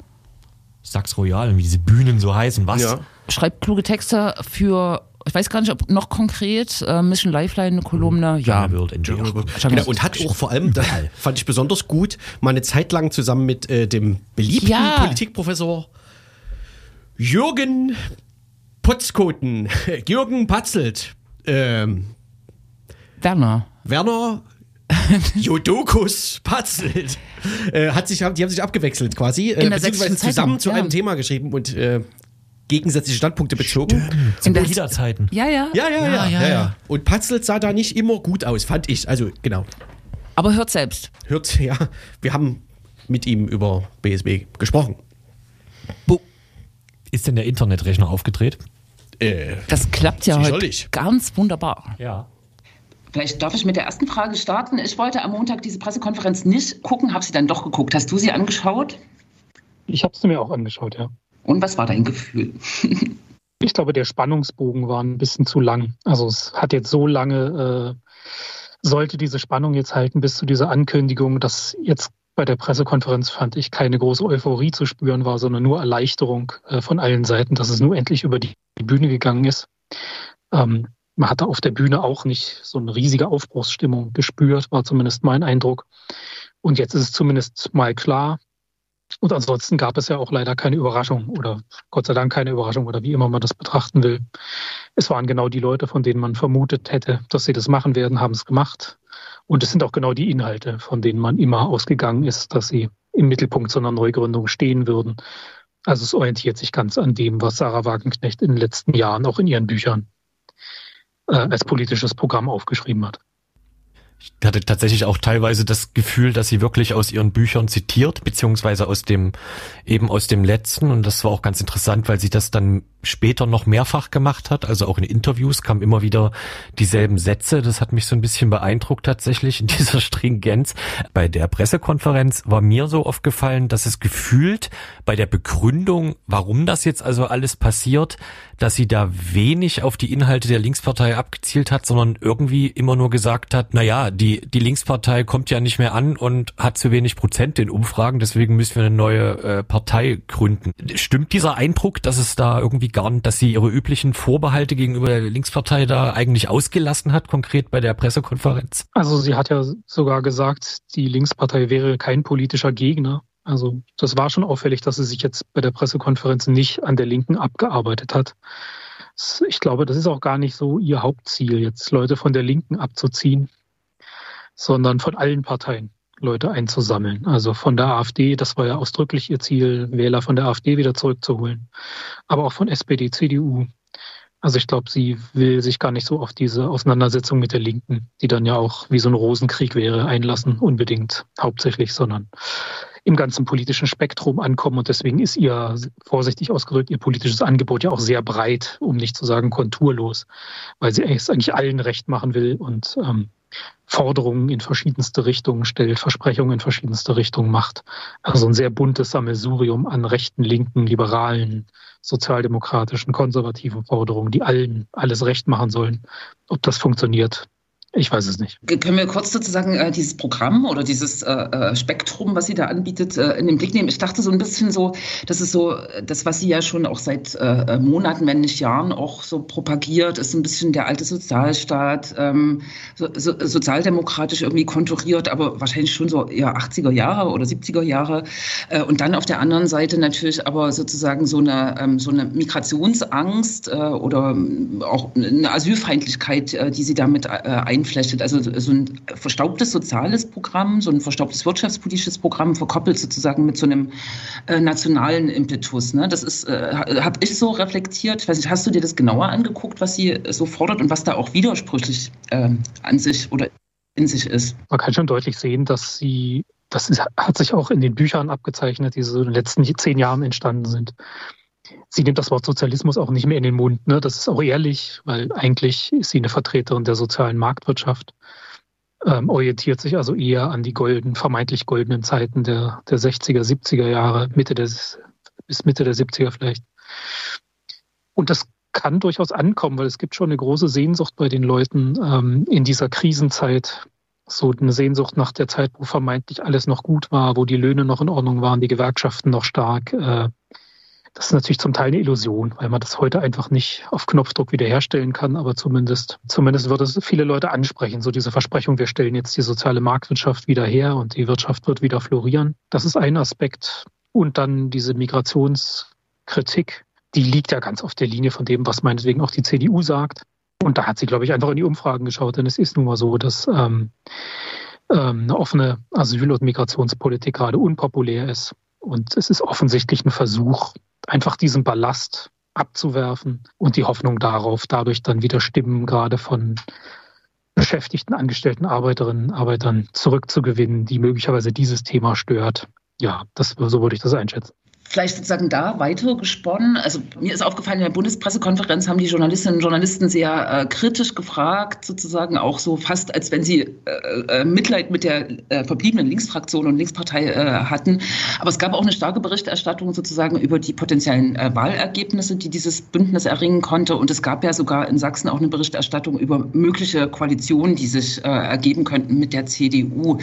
Sax Royal, wie diese Bühnen so heißen. Was? Ja. schreibt kluge Texte für, ich weiß gar nicht, ob noch konkret, äh, Mission Lifeline, eine Kolumne. Ja, World NGO. Genau, und hat auch vor allem, das fand ich besonders gut, mal eine Zeit lang zusammen mit äh, dem beliebten Ja. Politikprofessor Jürgen Potzkoten, Jürgen Patzelt, ähm, Werner. Werner Jodokus Patzelt, äh, hat sich, die haben sich abgewechselt quasi, äh, In der beziehungsweise zusammen Zeitung, zu ja. einem Thema geschrieben und äh, gegensätzliche Standpunkte bezogen. Zu In der- Liederzeiten. Ja, ja. Ja, ja, ja, Ja, ja, ja, ja, ja. Und Patzelt sah da nicht immer gut aus, fand ich. Also, genau. Aber hört selbst. Hört, ja, wir haben mit ihm über BSB gesprochen. Ist denn der Internetrechner aufgedreht? Äh, Das klappt ja heute ganz wunderbar. Ja. Vielleicht darf ich mit der ersten Frage starten. Ich wollte am Montag diese Pressekonferenz nicht gucken, habe sie dann doch geguckt. Hast du sie angeschaut? Ich habe es mir auch angeschaut, ja. Und was war dein Gefühl? Ich glaube, der Spannungsbogen war ein bisschen zu lang. Also es hat jetzt so lange, äh, sollte diese Spannung jetzt halten bis zu dieser Ankündigung, dass jetzt bei der Pressekonferenz fand ich keine große Euphorie zu spüren war, sondern nur Erleichterung äh, von allen Seiten, dass es nur endlich über die Bühne gegangen ist. Ähm, man hatte auf der Bühne auch nicht so eine riesige Aufbruchsstimmung gespürt, war zumindest mein Eindruck. Und jetzt ist es zumindest mal klar. Und ansonsten gab es ja auch leider keine Überraschung oder Gott sei Dank keine Überraschung oder wie immer man das betrachten will. Es waren genau die Leute, von denen man vermutet hätte, dass sie das machen werden, haben es gemacht. Und es sind auch genau die Inhalte, von denen man immer ausgegangen ist, dass sie im Mittelpunkt so einer Neugründung stehen würden. Also es orientiert sich ganz an dem, was Sarah Wagenknecht in den letzten Jahren auch in ihren Büchern äh, als politisches Programm aufgeschrieben hat. Ich hatte tatsächlich auch teilweise das Gefühl, dass sie wirklich aus ihren Büchern zitiert, beziehungsweise aus dem, eben aus dem letzten. Und das war auch ganz interessant, weil sie das dann später noch mehrfach gemacht hat. Also auch in Interviews kamen immer wieder dieselben Sätze. Das hat mich so ein bisschen beeindruckt tatsächlich in dieser Stringenz. Bei der Pressekonferenz war mir so aufgefallen, dass es gefühlt bei der Begründung, warum das jetzt also alles passiert, dass sie da wenig auf die Inhalte der Linkspartei abgezielt hat, sondern irgendwie immer nur gesagt hat, na ja, die, die Linkspartei kommt ja nicht mehr an und hat zu wenig Prozent in Umfragen, deswegen müssen wir eine neue äh, Partei gründen. Stimmt dieser Eindruck, dass es da irgendwie gar nicht, dass sie ihre üblichen Vorbehalte gegenüber der Linkspartei da eigentlich ausgelassen hat, konkret bei der Pressekonferenz? Also sie hat ja sogar gesagt, die Linkspartei wäre kein politischer Gegner. Also das war schon auffällig, dass sie sich jetzt bei der Pressekonferenz nicht an der Linken abgearbeitet hat. Ich glaube, das ist auch gar nicht so ihr Hauptziel, jetzt Leute von der Linken abzuziehen, sondern von allen Parteien. Leute einzusammeln. Also von der AfD, das war ja ausdrücklich ihr Ziel, Wähler von der AfD wieder zurückzuholen. Aber auch von SPD, CDU. Also ich glaube, sie will sich gar nicht so auf diese Auseinandersetzung mit der Linken, die dann ja auch wie so ein Rosenkrieg wäre, einlassen, unbedingt hauptsächlich, sondern im ganzen politischen Spektrum ankommen. Und deswegen ist ihr, vorsichtig ausgedrückt, ihr politisches Angebot ja auch sehr breit, um nicht zu sagen konturlos, weil sie es eigentlich allen recht machen will und ähm, Forderungen in verschiedenste Richtungen stellt, Versprechungen in verschiedenste Richtungen macht. Also ein sehr buntes Sammelsurium an rechten, linken, liberalen, sozialdemokratischen, konservativen Forderungen, die allen alles recht machen sollen. Ob das funktioniert, ich weiß es nicht. Können wir kurz sozusagen äh, dieses Programm oder dieses äh, äh, Spektrum, was sie da anbietet, äh, in den Blick nehmen? Ich dachte so ein bisschen so, das ist so, das, was sie ja schon auch seit äh, Monaten, wenn nicht Jahren auch so propagiert, ist ein bisschen der alte Sozialstaat, ähm, so, so, sozialdemokratisch irgendwie konturiert, aber wahrscheinlich schon so eher 80er Jahre oder 70er Jahre. Äh, und dann auf der anderen Seite natürlich aber sozusagen so eine, ähm, so eine Migrationsangst äh, oder ähm, auch eine Asylfeindlichkeit, äh, die sie damit äh, ein einflechtet. Also so ein verstaubtes soziales Programm, so ein verstaubtes wirtschaftspolitisches Programm verkoppelt sozusagen mit so einem äh, nationalen Impetus. Ne? Das ist, äh, habe ich so reflektiert. Weiß nicht, hast du dir das genauer angeguckt, was sie so fordert und was da auch widersprüchlich äh, an sich oder in sich ist? Man kann schon deutlich sehen, dass sie das ist, hat sich auch in den Büchern abgezeichnet, die so in den letzten zehn Jahren entstanden sind sie nimmt das Wort Sozialismus auch nicht mehr in den Mund. Ne? Das ist auch ehrlich, weil eigentlich ist sie eine Vertreterin der sozialen Marktwirtschaft, ähm, orientiert sich also eher an die golden, vermeintlich goldenen Zeiten der, der 60er, 70er Jahre, Mitte des, bis Mitte der 70er vielleicht. Und das kann durchaus ankommen, weil es gibt schon eine große Sehnsucht bei den Leuten ähm, in dieser Krisenzeit. So eine Sehnsucht nach der Zeit, wo vermeintlich alles noch gut war, wo die Löhne noch in Ordnung waren, die Gewerkschaften noch stark, äh, das ist natürlich zum Teil eine Illusion, weil man das heute einfach nicht auf Knopfdruck wiederherstellen kann, aber zumindest, zumindest wird es viele Leute ansprechen. So diese Versprechung, wir stellen jetzt die soziale Marktwirtschaft wieder her und die Wirtschaft wird wieder florieren. Das ist ein Aspekt. Und dann diese Migrationskritik, die liegt ja ganz auf der Linie von dem, was meinetwegen auch die CDU sagt. Und da hat sie, glaube ich, einfach in die Umfragen geschaut, denn es ist nun mal so, dass ähm, ähm, eine offene Asyl- und Migrationspolitik gerade unpopulär ist. Und es ist offensichtlich ein Versuch, einfach diesen Ballast abzuwerfen und die Hoffnung darauf, dadurch dann wieder Stimmen gerade von beschäftigten, angestellten Arbeiterinnen Arbeitern zurückzugewinnen, die möglicherweise dieses Thema stört. Ja, das, so würde ich das einschätzen. Vielleicht sozusagen da weiter gesponnen. Also mir ist aufgefallen, in der Bundespressekonferenz haben die Journalistinnen und Journalisten sehr äh, kritisch gefragt, sozusagen auch so fast, als wenn sie äh, äh, Mitleid mit der äh, verbliebenen Linksfraktion und Linkspartei äh, hatten. Aber es gab auch eine starke Berichterstattung sozusagen über die potenziellen äh, Wahlergebnisse, die dieses Bündnis erringen konnte. Und es gab ja sogar in Sachsen auch eine Berichterstattung über mögliche Koalitionen, die sich ergeben könnten mit der CDU.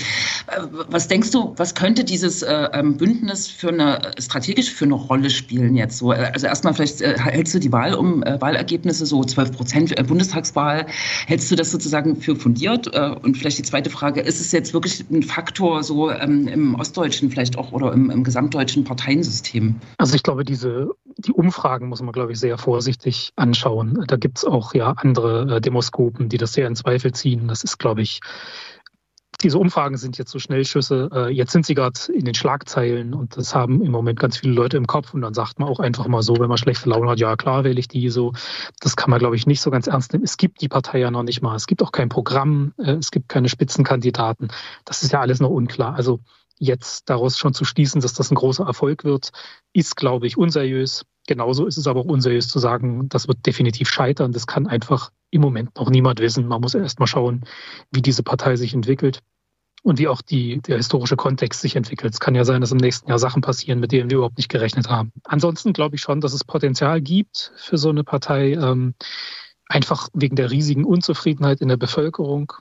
was denkst du, was könnte dieses ähm, Bündnis für eine strategisch für eine Rolle spielen jetzt so? Also erstmal vielleicht hältst du die Wahl um Wahlergebnisse so 12 Prozent Bundestagswahl, hältst du das sozusagen für fundiert? und vielleicht die zweite Frage, ist es jetzt wirklich ein Faktor so ähm, im ostdeutschen vielleicht auch oder im, im gesamtdeutschen Parteiensystem? Also ich glaube, diese die Umfragen muss man, glaube ich, sehr vorsichtig anschauen. Da gibt es auch ja andere äh, Demoskopen, die das sehr in Zweifel ziehen. Das ist, glaube ich, diese Umfragen sind jetzt so Schnellschüsse. Äh, jetzt sind sie gerade in den Schlagzeilen und das haben im Moment ganz viele Leute im Kopf. Und dann sagt man auch einfach mal so, wenn man schlechte Laune hat, ja klar wähle ich die so. Das kann man, glaube ich, nicht so ganz ernst nehmen. Es gibt die Partei ja noch nicht mal. Es gibt auch kein Programm. Äh, es gibt keine Spitzenkandidaten. Das ist ja alles noch unklar. Also jetzt daraus schon zu schließen, dass das ein großer Erfolg wird, ist, glaube ich, unseriös. Genauso ist es aber auch unseriös zu sagen, das wird definitiv scheitern. Das kann einfach im Moment noch niemand wissen. Man muss erst mal schauen, wie diese Partei sich entwickelt und wie auch die, der historische Kontext sich entwickelt. Es kann ja sein, dass im nächsten Jahr Sachen passieren, mit denen wir überhaupt nicht gerechnet haben. Ansonsten glaube ich schon, dass es Potenzial gibt für so eine Partei, ähm, einfach wegen der riesigen Unzufriedenheit in der Bevölkerung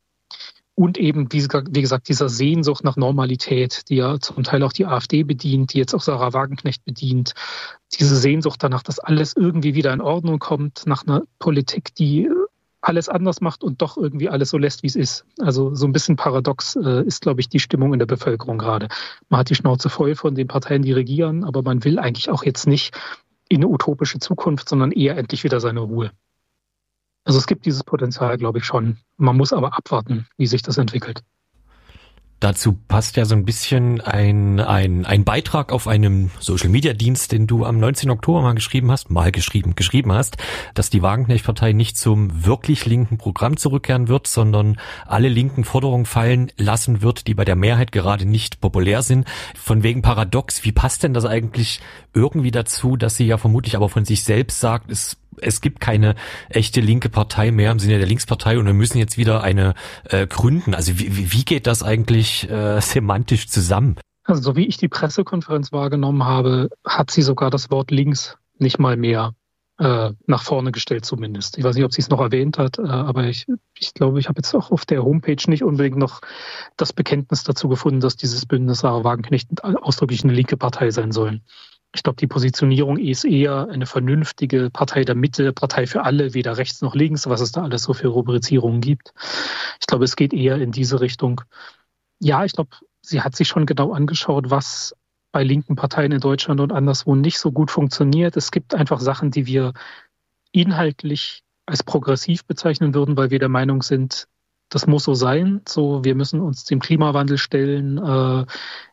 und eben, wie gesagt, dieser Sehnsucht nach Normalität, die ja zum Teil auch die AfD bedient, die jetzt auch Sarah Wagenknecht bedient. Diese Sehnsucht danach, dass alles irgendwie wieder in Ordnung kommt, nach einer Politik, die alles anders macht und doch irgendwie alles so lässt, wie es ist. Also so ein bisschen paradox äh, ist, glaube ich, die Stimmung in der Bevölkerung gerade. Man hat die Schnauze voll von den Parteien, die regieren, aber man will eigentlich auch jetzt nicht in eine utopische Zukunft, sondern eher endlich wieder seine Ruhe. Also es gibt dieses Potenzial, glaube ich schon. Man muss aber abwarten, wie sich das entwickelt. Dazu passt ja so ein bisschen ein, ein, ein Beitrag auf einem Social Media Dienst, den du am 19. Oktober mal geschrieben hast, mal geschrieben, geschrieben hast, dass die Wagenknecht-Partei nicht zum wirklich linken Programm zurückkehren wird, sondern alle linken Forderungen fallen lassen wird, die bei der Mehrheit gerade nicht populär sind. Von wegen paradox, wie passt denn das eigentlich irgendwie dazu, dass sie ja vermutlich aber von sich selbst sagt, es es gibt keine echte linke Partei mehr im Sinne der Linkspartei und wir müssen jetzt wieder eine äh, gründen. Also wie, wie geht das eigentlich äh, semantisch zusammen? Also so wie ich die Pressekonferenz wahrgenommen habe, hat sie sogar das Wort links nicht mal mehr äh, nach vorne gestellt zumindest. Ich weiß nicht, ob sie es noch erwähnt hat, äh, aber ich, ich glaube, ich habe jetzt auch auf der Homepage nicht unbedingt noch das Bekenntnis dazu gefunden, dass dieses Bündnis Sarah Wagenknecht ausdrücklich eine linke Partei sein soll. Ich glaube, die Positionierung ist eher eine vernünftige Partei der Mitte, Partei für alle, weder rechts noch links, was es da alles so für Rubrizierungen gibt. Ich glaube, es geht eher in diese Richtung. Ja, ich glaube, sie hat sich schon genau angeschaut, was bei linken Parteien in Deutschland und anderswo nicht so gut funktioniert. Es gibt einfach Sachen, die wir inhaltlich als progressiv bezeichnen würden, weil wir der Meinung sind, das muss so sein. So, wir müssen uns dem Klimawandel stellen. Äh,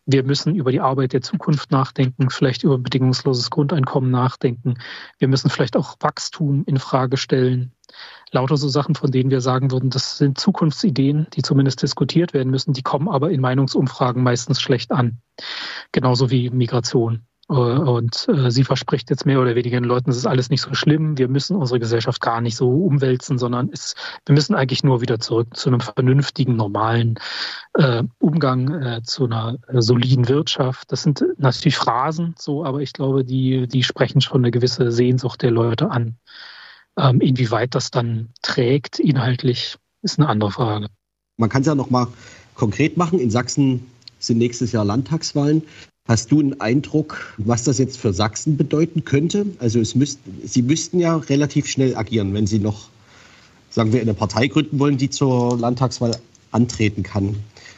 wir müssen über die Arbeit der Zukunft nachdenken, vielleicht über bedingungsloses Grundeinkommen nachdenken. Wir müssen vielleicht auch Wachstum in Frage stellen. Lauter so Sachen, von denen wir sagen würden, das sind Zukunftsideen, die zumindest diskutiert werden müssen. Die kommen aber in Meinungsumfragen meistens schlecht an. Genauso wie Migration. Äh, und äh, sie verspricht jetzt mehr oder weniger den Leuten, es ist alles nicht so schlimm, wir müssen unsere Gesellschaft gar nicht so umwälzen, sondern es, wir müssen eigentlich nur wieder zurück zu einem vernünftigen, normalen äh, Umgang, äh, zu einer äh, soliden Wirtschaft. Das sind natürlich Phrasen so, aber ich glaube, die, die sprechen schon eine gewisse Sehnsucht der Leute an. Ähm, inwieweit das dann trägt, inhaltlich, ist eine andere Frage. Man kann es ja noch mal konkret machen. In Sachsen sind nächstes Jahr Landtagswahlen. Hast du einen Eindruck, was das jetzt für Sachsen bedeuten könnte? Also es müsst, Sie müssten ja relativ schnell agieren, wenn Sie noch, sagen wir, eine Partei gründen wollen, die zur Landtagswahl antreten kann.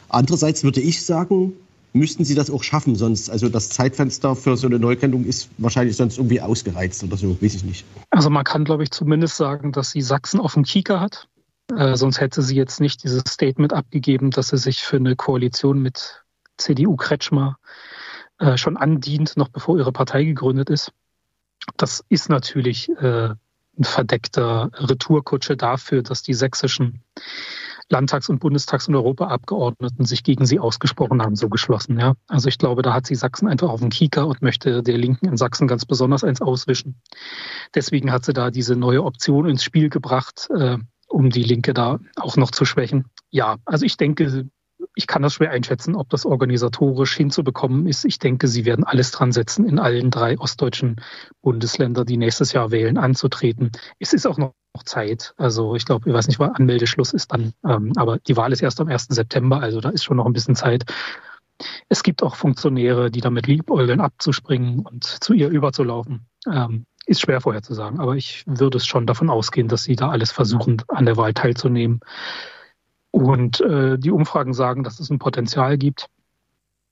Andererseits würde ich sagen, müssten Sie das auch schaffen, sonst, also das Zeitfenster für so eine Neugründung ist wahrscheinlich sonst irgendwie ausgereizt oder so, weiß ich nicht. Also man kann, glaube ich, zumindest sagen, dass sie Sachsen auf dem Kieker hat. Äh, sonst hätte sie jetzt nicht dieses Statement abgegeben, dass sie sich für eine Koalition mit CDU Kretschmer äh, schon andient, noch bevor ihre Partei gegründet ist. Das ist natürlich äh, ein verdeckter Retourkutsche dafür, dass die sächsischen Landtags- und Bundestags- und Europaabgeordneten sich gegen sie ausgesprochen haben, so geschlossen. Ja. Also ich glaube, da hat sie Sachsen einfach auf dem Kieker und möchte der Linken in Sachsen ganz besonders eins auswischen. Deswegen hat sie da diese neue Option ins Spiel gebracht, äh, um die Linke da auch noch zu schwächen. Ja, also ich denke, ich kann das schwer einschätzen, ob das organisatorisch hinzubekommen ist. Ich denke, sie werden alles dran setzen, in allen drei ostdeutschen Bundesländern, die nächstes Jahr wählen, anzutreten. Es ist auch noch Zeit. Also ich glaube, ich weiß nicht, wann Anmeldeschluss ist dann, ähm, aber die Wahl ist erst am 1. September, also da ist schon noch ein bisschen Zeit. Es gibt auch Funktionäre, die damit liebäugeln, abzuspringen und zu ihr überzulaufen. Ähm, ist schwer vorherzusagen, aber ich würde es schon davon ausgehen, dass sie da alles versuchen, an der Wahl teilzunehmen. Und äh, die Umfragen sagen, dass es ein Potenzial gibt.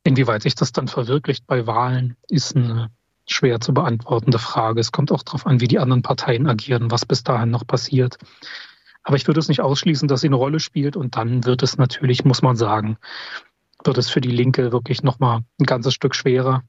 Inwieweit sich das dann verwirklicht bei Wahlen, ist eine schwer zu beantwortende Frage. Es kommt auch darauf an, wie die anderen Parteien agieren, was bis dahin noch passiert. Aber ich würde es nicht ausschließen, dass sie eine Rolle spielt. Und dann wird es natürlich, muss man sagen, wird es für die Linke wirklich nochmal ein ganzes Stück schwerer.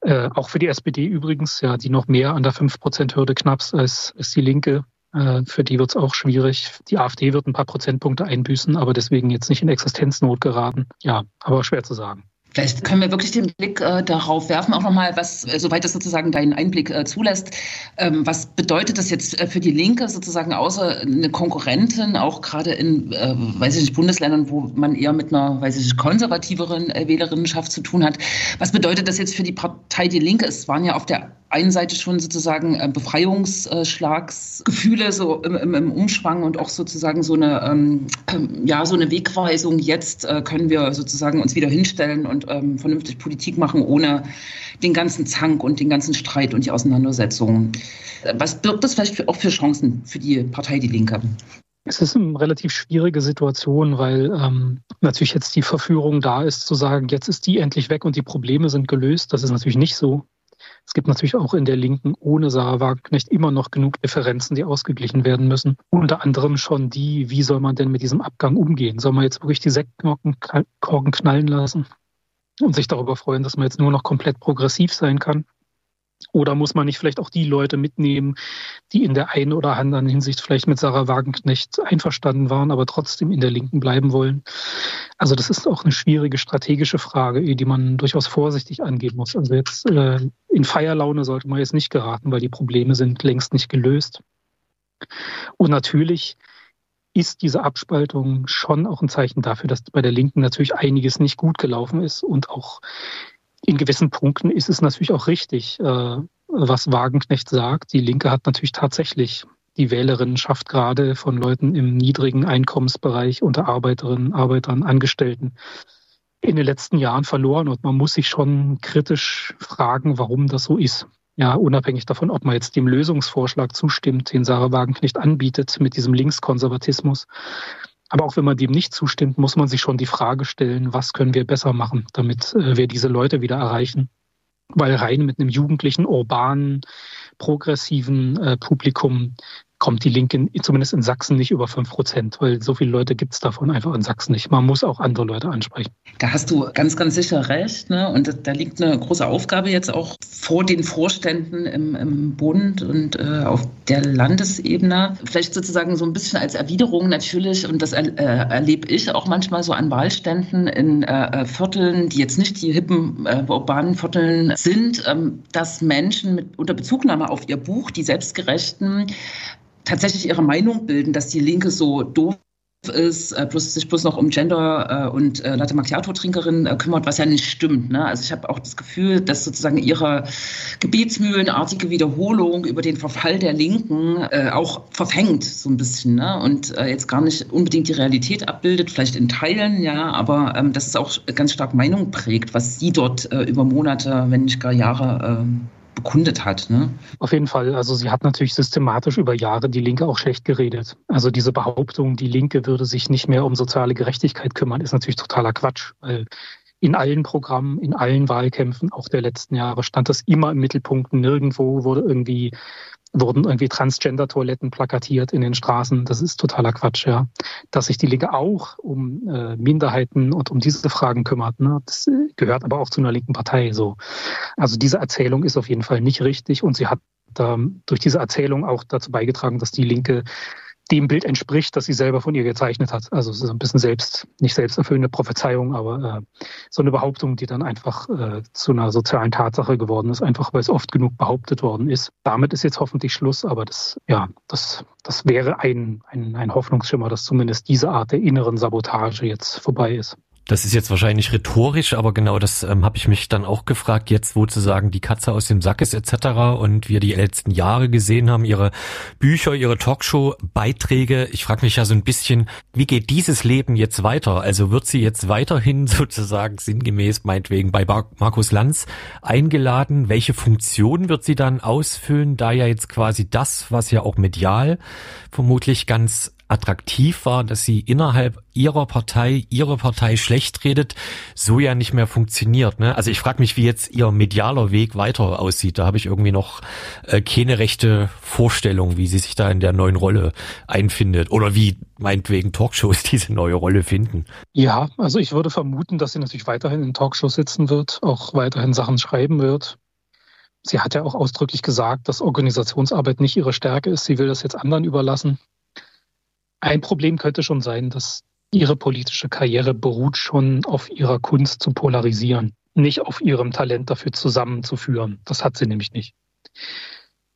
Äh, auch für die SPD übrigens, ja, die noch mehr an der 5%-Hürde knappst als, als die Linke. Äh, für die wird es auch schwierig. Die AfD wird ein paar Prozentpunkte einbüßen, aber deswegen jetzt nicht in Existenznot geraten. Ja, aber schwer zu sagen. Vielleicht können wir wirklich den Blick äh, darauf werfen, auch nochmal, was, äh, soweit das sozusagen deinen Einblick äh, zulässt, ähm, was bedeutet das jetzt äh, für die Linke sozusagen außer eine Konkurrentin, auch gerade in, weiß ich nicht, Bundesländern, wo man eher mit einer, weiß ich nicht, konservativeren äh, Wählerinnenschaft zu tun hat. Was bedeutet das jetzt für die Partei Die Linke? Es waren ja auf der einen Seite schon sozusagen äh, Befreiungsschlagsgefühle so im, im, im, Umschwang und auch sozusagen so eine, ähm, ähm, ja, so eine Wegweisung. Jetzt äh, können wir sozusagen uns wieder hinstellen und ähm, vernünftig Politik machen, ohne den ganzen Zank und den ganzen Streit und die Auseinandersetzungen. Was birgt das vielleicht für, auch für Chancen für die Partei Die Linke? Es ist eine relativ schwierige Situation, weil ähm, natürlich jetzt die Verführung da ist, zu sagen, jetzt ist die endlich weg und die Probleme sind gelöst. Das ist natürlich nicht so. Es gibt natürlich auch in der Linken ohne Sarah Wagenknecht immer noch genug Differenzen, die ausgeglichen werden müssen. Unter anderem schon die, wie soll man denn mit diesem Abgang umgehen? Soll man jetzt wirklich die Sektkorken knallen lassen und sich darüber freuen, dass man jetzt nur noch komplett progressiv sein kann? Oder muss man nicht vielleicht auch die Leute mitnehmen, die in der einen oder anderen Hinsicht vielleicht mit Sarah Wagenknecht einverstanden waren, aber trotzdem in der Linken bleiben wollen? Also das ist auch eine schwierige strategische Frage, die man durchaus vorsichtig angehen muss. Also jetzt äh, in Feierlaune sollte man jetzt nicht geraten, weil die Probleme sind längst nicht gelöst. Und natürlich ist diese Abspaltung schon auch ein Zeichen dafür, dass bei der Linken natürlich einiges nicht gut gelaufen ist und auch in gewissen Punkten ist es natürlich auch richtig, äh, was Wagenknecht sagt. Die Linke hat natürlich tatsächlich die Wählerinnenschaft gerade von Leuten im niedrigen Einkommensbereich unter Arbeiterinnen, Arbeitern, Angestellten in den letzten Jahren verloren. Und man muss sich schon kritisch fragen, warum das so ist. Ja, unabhängig davon, ob man jetzt dem Lösungsvorschlag zustimmt, den Sarah Wagenknecht anbietet mit diesem Linkskonservatismus. Aber auch wenn man dem nicht zustimmt, muss man sich schon die Frage stellen, was können wir besser machen, damit äh, wir diese Leute wieder erreichen. Weil rein mit einem jugendlichen, urbanen, progressiven äh, Publikum kommt die Linke zumindest in Sachsen nicht über 5 Prozent, weil so viele Leute gibt es davon einfach in Sachsen nicht. Man muss auch andere Leute ansprechen. Da hast du ganz, ganz sicher recht. Ne? Und da liegt eine große Aufgabe jetzt auch vor den Vorständen im, im Bund und äh, auf der Landesebene. Vielleicht sozusagen so ein bisschen als Erwiderung natürlich, und das er, äh, erlebe ich auch manchmal so an Wahlständen in äh, äh Vierteln, die jetzt nicht die hippen äh, urbanen Vierteln sind, ähm, dass Menschen mit unter Bezugnahme auf ihr Buch, die selbstgerechten, tatsächlich ihre Meinung bilden, dass die Linke so doof ist, äh, plus, sich bloß noch um Gender äh, und äh, Latte Macchiato-Trinkerinnen äh, kümmert, was ja nicht stimmt. Ne? Also ich habe auch das Gefühl, dass sozusagen ihre gebetsmühlenartige Wiederholung über den Verfall der Linken äh, auch verfängt so ein bisschen ne? und äh, jetzt gar nicht unbedingt die Realität abbildet, vielleicht in Teilen, ja, aber ähm, dass es auch ganz stark Meinung prägt, was sie dort äh, über Monate, wenn nicht gar Jahre äh, bekundet hat. Ne? Auf jeden Fall. Also sie hat natürlich systematisch über Jahre die Linke auch schlecht geredet. Also diese Behauptung, die Linke würde sich nicht mehr um soziale Gerechtigkeit kümmern, ist natürlich totaler Quatsch. Weil in allen Programmen, in allen Wahlkämpfen, auch der letzten Jahre, stand das immer im Mittelpunkt. Nirgendwo wurde irgendwie wurden irgendwie Transgender-Toiletten plakatiert in den Straßen. Das ist totaler Quatsch, ja. Dass sich die Linke auch um äh, Minderheiten und um diese Fragen kümmert, ne? das äh, gehört aber auch zu einer linken Partei so. Also diese Erzählung ist auf jeden Fall nicht richtig und sie hat ähm, durch diese Erzählung auch dazu beigetragen, dass die Linke dem Bild entspricht, das sie selber von ihr gezeichnet hat. Also es ist ein bisschen selbst, nicht selbsterfüllende Prophezeiung, aber äh, so eine Behauptung, die dann einfach äh, zu einer sozialen Tatsache geworden ist, einfach weil es oft genug behauptet worden ist. Damit ist jetzt hoffentlich Schluss, aber das, ja, das, das wäre ein, ein, ein Hoffnungsschimmer, dass zumindest diese Art der inneren Sabotage jetzt vorbei ist. Das ist jetzt wahrscheinlich rhetorisch, aber genau das ähm, habe ich mich dann auch gefragt, jetzt wo zu sagen, die Katze aus dem Sack ist etc. und wir die letzten Jahre gesehen haben, ihre Bücher, ihre Talkshow-Beiträge. Ich frage mich ja so ein bisschen, wie geht dieses Leben jetzt weiter? Also wird sie jetzt weiterhin sozusagen sinngemäß meinetwegen bei Markus Lanz eingeladen? Welche Funktion wird sie dann ausfüllen, da ja jetzt quasi das, was ja auch medial vermutlich ganz attraktiv war, dass sie innerhalb ihrer Partei ihre Partei schlecht redet, so ja nicht mehr funktioniert. Ne? Also ich frage mich, wie jetzt ihr medialer Weg weiter aussieht. Da habe ich irgendwie noch äh, keine rechte Vorstellung, wie sie sich da in der neuen Rolle einfindet oder wie meinetwegen Talkshows diese neue Rolle finden. Ja, also ich würde vermuten, dass sie natürlich weiterhin in Talkshows sitzen wird, auch weiterhin Sachen schreiben wird. Sie hat ja auch ausdrücklich gesagt, dass Organisationsarbeit nicht ihre Stärke ist. Sie will das jetzt anderen überlassen. Ein Problem könnte schon sein, dass ihre politische Karriere beruht schon auf ihrer Kunst zu polarisieren, nicht auf ihrem Talent dafür zusammenzuführen. Das hat sie nämlich nicht.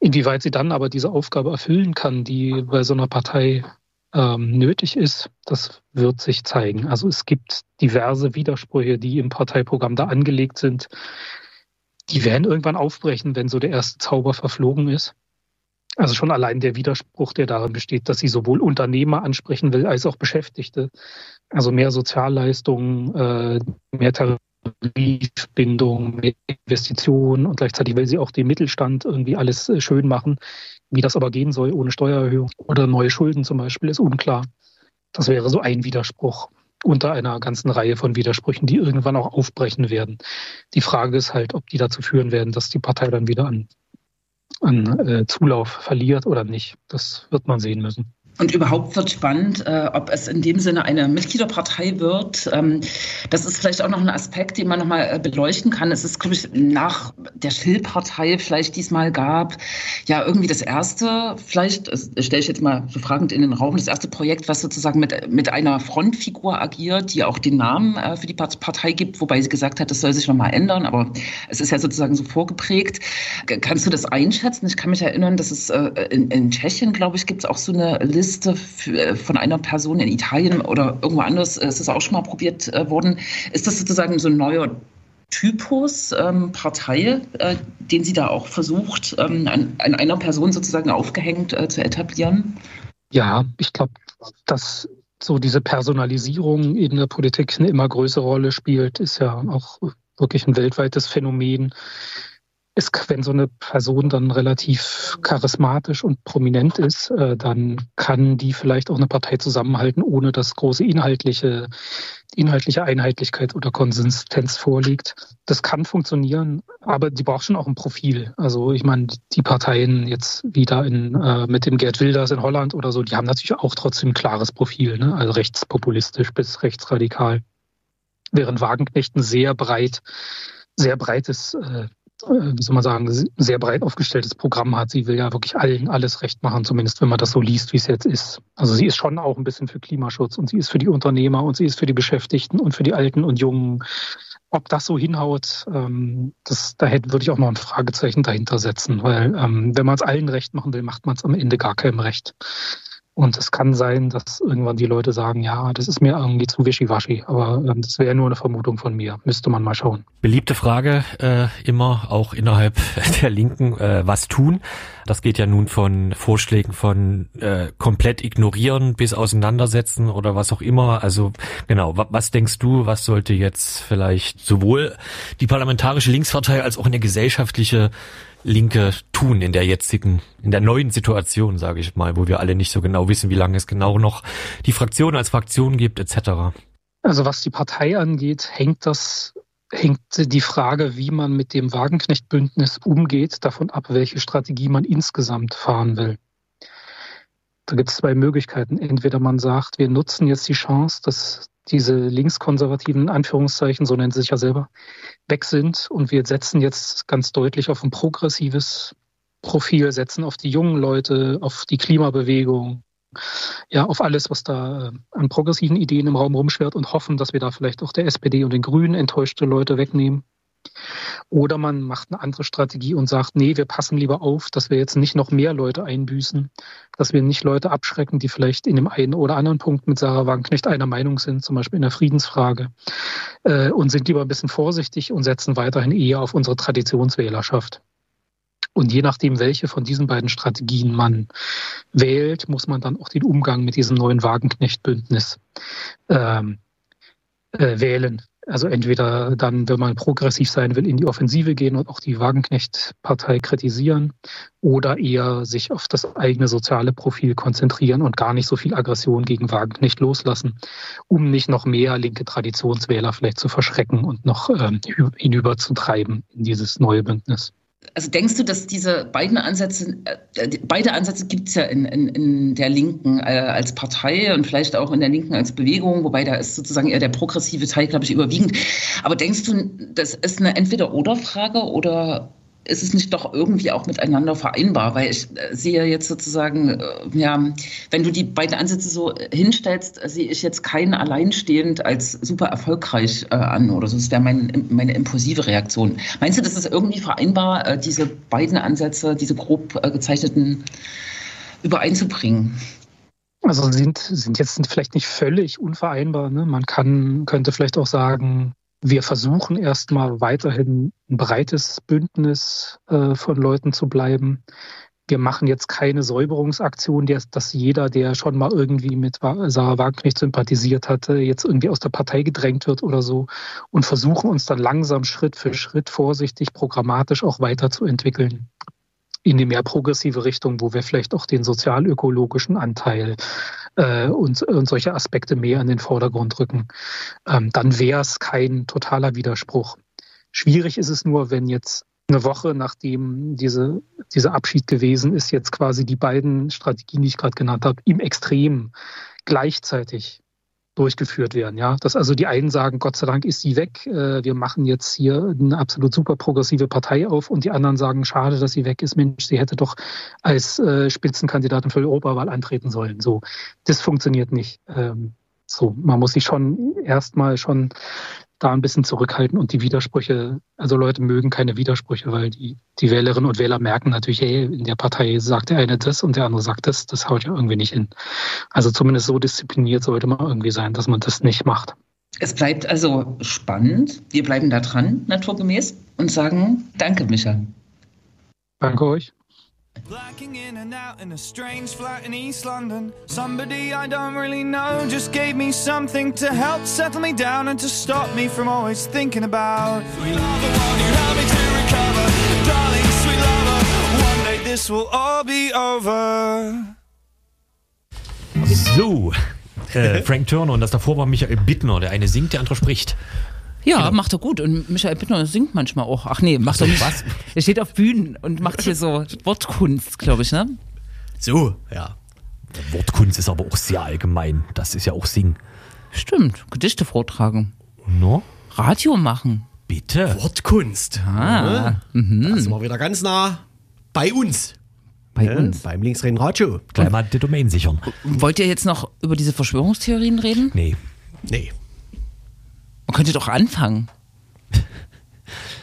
Inwieweit sie dann aber diese Aufgabe erfüllen kann, die bei so einer Partei ähm, nötig ist, das wird sich zeigen. Also es gibt diverse Widersprüche, die im Parteiprogramm da angelegt sind. Die werden irgendwann aufbrechen, wenn so der erste Zauber verflogen ist. Also schon allein der Widerspruch, der darin besteht, dass sie sowohl Unternehmer ansprechen will als auch Beschäftigte. Also mehr Sozialleistungen, äh, mehr Tarifbindung, mehr Investitionen und gleichzeitig will sie auch den Mittelstand irgendwie alles äh, schön machen. Wie das aber gehen soll ohne Steuererhöhung oder neue Schulden zum Beispiel, ist unklar. Das wäre so ein Widerspruch unter einer ganzen Reihe von Widersprüchen, die irgendwann auch aufbrechen werden. Die Frage ist halt, ob die dazu führen werden, dass die Partei dann wieder an an äh, Zulauf verliert oder nicht. Das wird man sehen müssen. Und überhaupt wird spannend, äh, ob es in dem Sinne eine Mitgliederpartei wird. Ähm, das ist vielleicht auch noch ein Aspekt, den man nochmal äh, beleuchten kann. Es ist, glaube ich, nach der Schill-Partei vielleicht diesmal gab, ja, irgendwie das erste, vielleicht, stelle ich jetzt mal so fragend in den Raum, das erste Projekt, was sozusagen mit, mit einer Frontfigur agiert, die auch den Namen äh, für die Partei gibt, wobei sie gesagt hat, das soll sich nochmal ändern, aber es ist ja sozusagen so vorgeprägt. Kannst du das einschätzen? Ich kann mich erinnern, dass es äh, in, in Tschechien, glaube ich, gibt es auch so eine Liste, Liste für, von einer Person in Italien oder irgendwo anders, äh, ist das auch schon mal probiert äh, worden. Ist das sozusagen so ein neuer Typus ähm, Partei, äh, den sie da auch versucht, ähm, an, an, einer Person sozusagen aufgehängt äh, zu etablieren? Ja, ich glaube, dass so diese Personalisierung in der Politik eine immer größere Rolle spielt, ist ja auch wirklich ein weltweites Phänomen ist, wenn so eine Person dann relativ charismatisch und prominent ist, äh, dann kann die vielleicht auch eine Partei zusammenhalten, ohne dass große inhaltliche, inhaltliche Einheitlichkeit oder Konsistenz vorliegt. Das kann funktionieren, aber die braucht schon auch ein Profil. Also ich meine, die Parteien jetzt wieder in, äh, mit dem Gerd Wilders in Holland oder so, die haben natürlich auch trotzdem ein klares Profil, ne? also rechtspopulistisch bis rechtsradikal. Während Wagenknecht ein sehr breit sehr breites äh, wie soll man sagen, sehr breit aufgestelltes Programm hat. Sie will ja wirklich allen alles recht machen, zumindest wenn man das so liest, wie es jetzt ist. Also sie ist schon auch ein bisschen für Klimaschutz und sie ist für die Unternehmer und sie ist für die Beschäftigten und für die Alten und Jungen. Ob das so hinhaut, ähm, das, da hätte, würde ich auch noch ein Fragezeichen dahinter setzen, weil ähm, wenn man es allen recht machen will, macht man es am Ende gar keinem recht. Und es kann sein, dass irgendwann die Leute sagen, ja, das ist mir irgendwie zu wischiwaschi. Aber ähm, das wäre nur eine Vermutung von mir. Müsste man mal schauen. Beliebte Frage äh, immer, auch innerhalb der Linken, äh, was tun? Das geht ja nun von Vorschlägen von äh, komplett ignorieren bis auseinandersetzen oder was auch immer. Also genau, was denkst du, was sollte jetzt vielleicht sowohl die parlamentarische Linkspartei als auch eine gesellschaftliche Linke tun in der jetzigen, in der neuen Situation, sage ich mal, wo wir alle nicht so genau wissen, wie lange es genau noch die Fraktion als Fraktion gibt, etc. Also was die Partei angeht, hängt das hängt die Frage, wie man mit dem Wagenknecht-Bündnis umgeht, davon ab, welche Strategie man insgesamt fahren will. Da gibt es zwei Möglichkeiten. Entweder man sagt, wir nutzen jetzt die Chance, dass diese linkskonservativen Anführungszeichen, so nennen sie sich ja selber, weg sind und wir setzen jetzt ganz deutlich auf ein progressives Profil, setzen auf die jungen Leute, auf die Klimabewegung, ja, auf alles, was da äh, an progressiven Ideen im Raum rumschwirrt und hoffen, dass wir da vielleicht auch der SPD und den Grünen enttäuschte Leute wegnehmen. Oder man macht eine andere Strategie und sagt, nee, wir passen lieber auf, dass wir jetzt nicht noch mehr Leute einbüßen, dass wir nicht Leute abschrecken, die vielleicht in dem einen oder anderen Punkt mit Sarah Wagenknecht einer Meinung sind, zum Beispiel in der Friedensfrage, äh, und sind lieber ein bisschen vorsichtig und setzen weiterhin eher auf unsere Traditionswählerschaft. Und je nachdem, welche von diesen beiden Strategien man wählt, muss man dann auch den Umgang mit diesem neuen Wagenknecht-Bündnis ähm, äh, wählen. Also entweder dann, wenn man progressiv sein will, in die Offensive gehen und auch die Wagenknecht-Partei kritisieren oder eher sich auf das eigene soziale Profil konzentrieren und gar nicht so viel Aggression gegen Wagenknecht loslassen, um nicht noch mehr linke Traditionswähler vielleicht zu verschrecken und noch ähm, hinüberzutreiben in dieses neue Bündnis also denkst du, dass diese beiden Ansätze, äh, beide Ansätze gibt es ja in, in, in der Linken äh, als Partei und vielleicht auch in der Linken als Bewegung, wobei da ist sozusagen eher der progressive Teil, glaube ich, überwiegend. Aber denkst du, das ist eine Entweder-Oder-Frage oder ist es nicht doch irgendwie auch miteinander vereinbar? Weil ich äh, sehe jetzt sozusagen, äh, ja, wenn du die beiden Ansätze so hinstellst, sehe ich jetzt keinen alleinstehend als super erfolgreich äh, an oder so. Das wäre mein, meine impulsive Reaktion. Meinst du, das ist irgendwie vereinbar, äh, diese beiden Ansätze, diese grob äh, gezeichneten übereinzubringen? Also sind, sind jetzt vielleicht nicht völlig unvereinbar. Ne? Man kann, könnte vielleicht auch sagen, wir versuchen erstmal weiterhin ein breites Bündnis äh, von Leuten zu bleiben. Wir machen jetzt keine Säuberungsaktion, dass jeder, der schon mal irgendwie mit Sarah Wagenknecht sympathisiert hatte, jetzt irgendwie aus der Partei gedrängt wird oder so und versuchen uns dann langsam Schritt für Schritt vorsichtig, programmatisch auch weiterzuentwickeln in die mehr progressive Richtung, wo wir vielleicht auch den sozialökologischen Anteil äh, und, und solche Aspekte mehr in den Vordergrund rücken, ähm, dann wäre es kein totaler Widerspruch. Schwierig ist es nur, wenn jetzt eine Woche nachdem diese, dieser Abschied gewesen ist, jetzt quasi die beiden Strategien, die ich gerade genannt habe, im Extrem gleichzeitig durchgeführt werden. Ja, dass also die einen sagen, Gott sei Dank ist sie weg, äh, wir machen jetzt hier eine absolut super progressive Partei auf und die anderen sagen, schade, dass sie weg ist, Mensch, sie hätte doch als äh, Spitzenkandidatin für die Europawahl antreten sollen. So, das funktioniert nicht. Ähm, so, man muss sich schon erstmal schon da ein bisschen zurückhalten und die Widersprüche, also Leute mögen keine Widersprüche, weil die, die Wählerinnen und Wähler merken natürlich, hey, in der Partei sagt der eine das und der andere sagt das, das haut ja irgendwie nicht hin. Also zumindest so diszipliniert sollte man irgendwie sein, dass man das nicht macht. Es bleibt also spannend. Wir bleiben da dran, naturgemäß, und sagen Danke, Micha. Danke euch. Blacking in and out in a strange flat in East London. Somebody I don't really know just gave me something to help settle me down and to stop me from always thinking about. Sweet lover, won't you help me to recover? Darling, sweet lover, one day this will all be over. So, äh, Frank Turner und das davor war Michael Bittner. Der eine singt, der andere spricht. Ja, Genau. macht er gut. Und Michael Bittner singt manchmal auch. Ach nee, macht er nicht. was? Er steht auf Bühnen und macht hier so Wortkunst, glaube ich, ne? So, ja. Wortkunst ist aber auch sehr allgemein. Das ist ja auch Singen. Stimmt. Gedichte vortragen. No? Radio machen. Bitte. Wortkunst. Ah. Ja. Da sind wir wieder ganz nah bei uns. Bei Ja, uns. Beim Linksreden Radio. Gleich mal die Domain sichern. Wollt ihr jetzt noch über diese Verschwörungstheorien reden? Nee. Nee. Man könnte doch anfangen.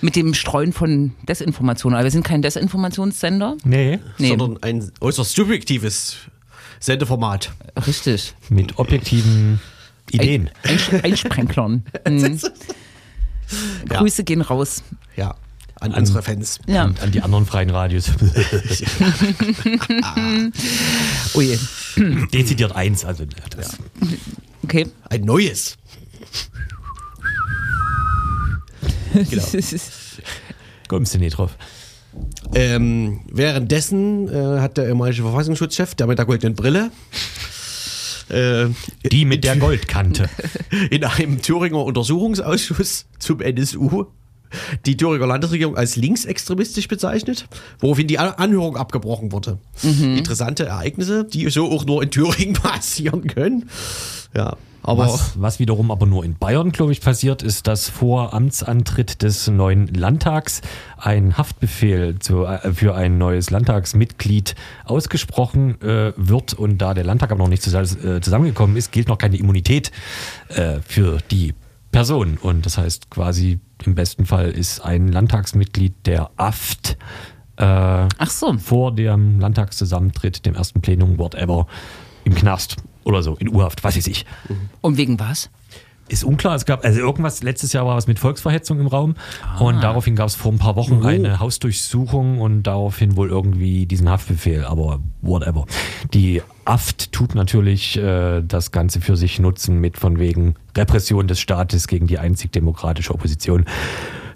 Mit dem Streuen von Desinformationen. Aber wir sind kein Desinformationssender. Nee. Nee, Sondern ein äußerst subjektives Sendeformat. richtig. Mit objektiven Ideen. Ein, ein, Einsprenklern. Mhm. Grüße gehen raus. Ja. An, unsere Fans. Ja. An, an die anderen freien Radios. Oh je. Dezidiert eins. Also das. Okay. Ein neues. Genau. Kommst du nicht drauf. Ähm, währenddessen äh, hat der ehemalige Verfassungsschutzchef, der mit der goldenen Brille, äh, Die mit der Goldkante. in einem Thüringer Untersuchungsausschuss zum NSU die Thüringer Landesregierung als linksextremistisch bezeichnet, woraufhin die An- Anhörung abgebrochen wurde. Interessante Ereignisse, die so auch nur in Thüringen passieren können. Ja, Aber Was, was wiederum aber nur in Bayern, glaube ich, passiert, ist, dass vor Amtsantritt des neuen Landtags ein Haftbefehl zu, äh, für ein neues Landtagsmitglied ausgesprochen äh, wird und da der Landtag aber noch nicht äh, zusammengekommen ist, gilt noch keine Immunität äh, für die Person. Und das heißt quasi, im besten Fall ist ein Landtagsmitglied der AFT äh, so. vor dem Landtagszusammentritt, dem ersten Plenum, whatever, im Knast oder so, in Urhaft, weiß ich nicht. Und wegen was? Ist unklar, es gab, also irgendwas, letztes Jahr war was mit Volksverhetzung im Raum und daraufhin gab es vor ein paar Wochen eine Hausdurchsuchung und daraufhin wohl irgendwie diesen Haftbefehl, aber whatever. Die AFT tut natürlich äh, das Ganze für sich nutzen mit von wegen Repression des Staates gegen die einzig demokratische Opposition.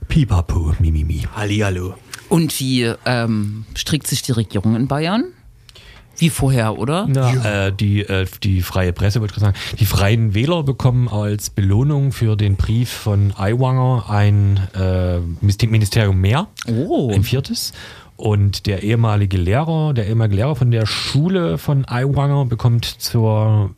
Pipapo, mimimi. Hallihallo. Und wie ähm, strickt sich die Regierung in Bayern? Wie vorher, oder? Ja. Äh, die, äh, die freie Presse, wollte ich gerade sagen, die Freien Wähler bekommen als Belohnung für den Brief von Aiwanger ein äh, Ministerium mehr, Oh. ein viertes. Und der ehemalige Lehrer, der ehemalige Lehrer von der Schule von Aiwanger bekommt zur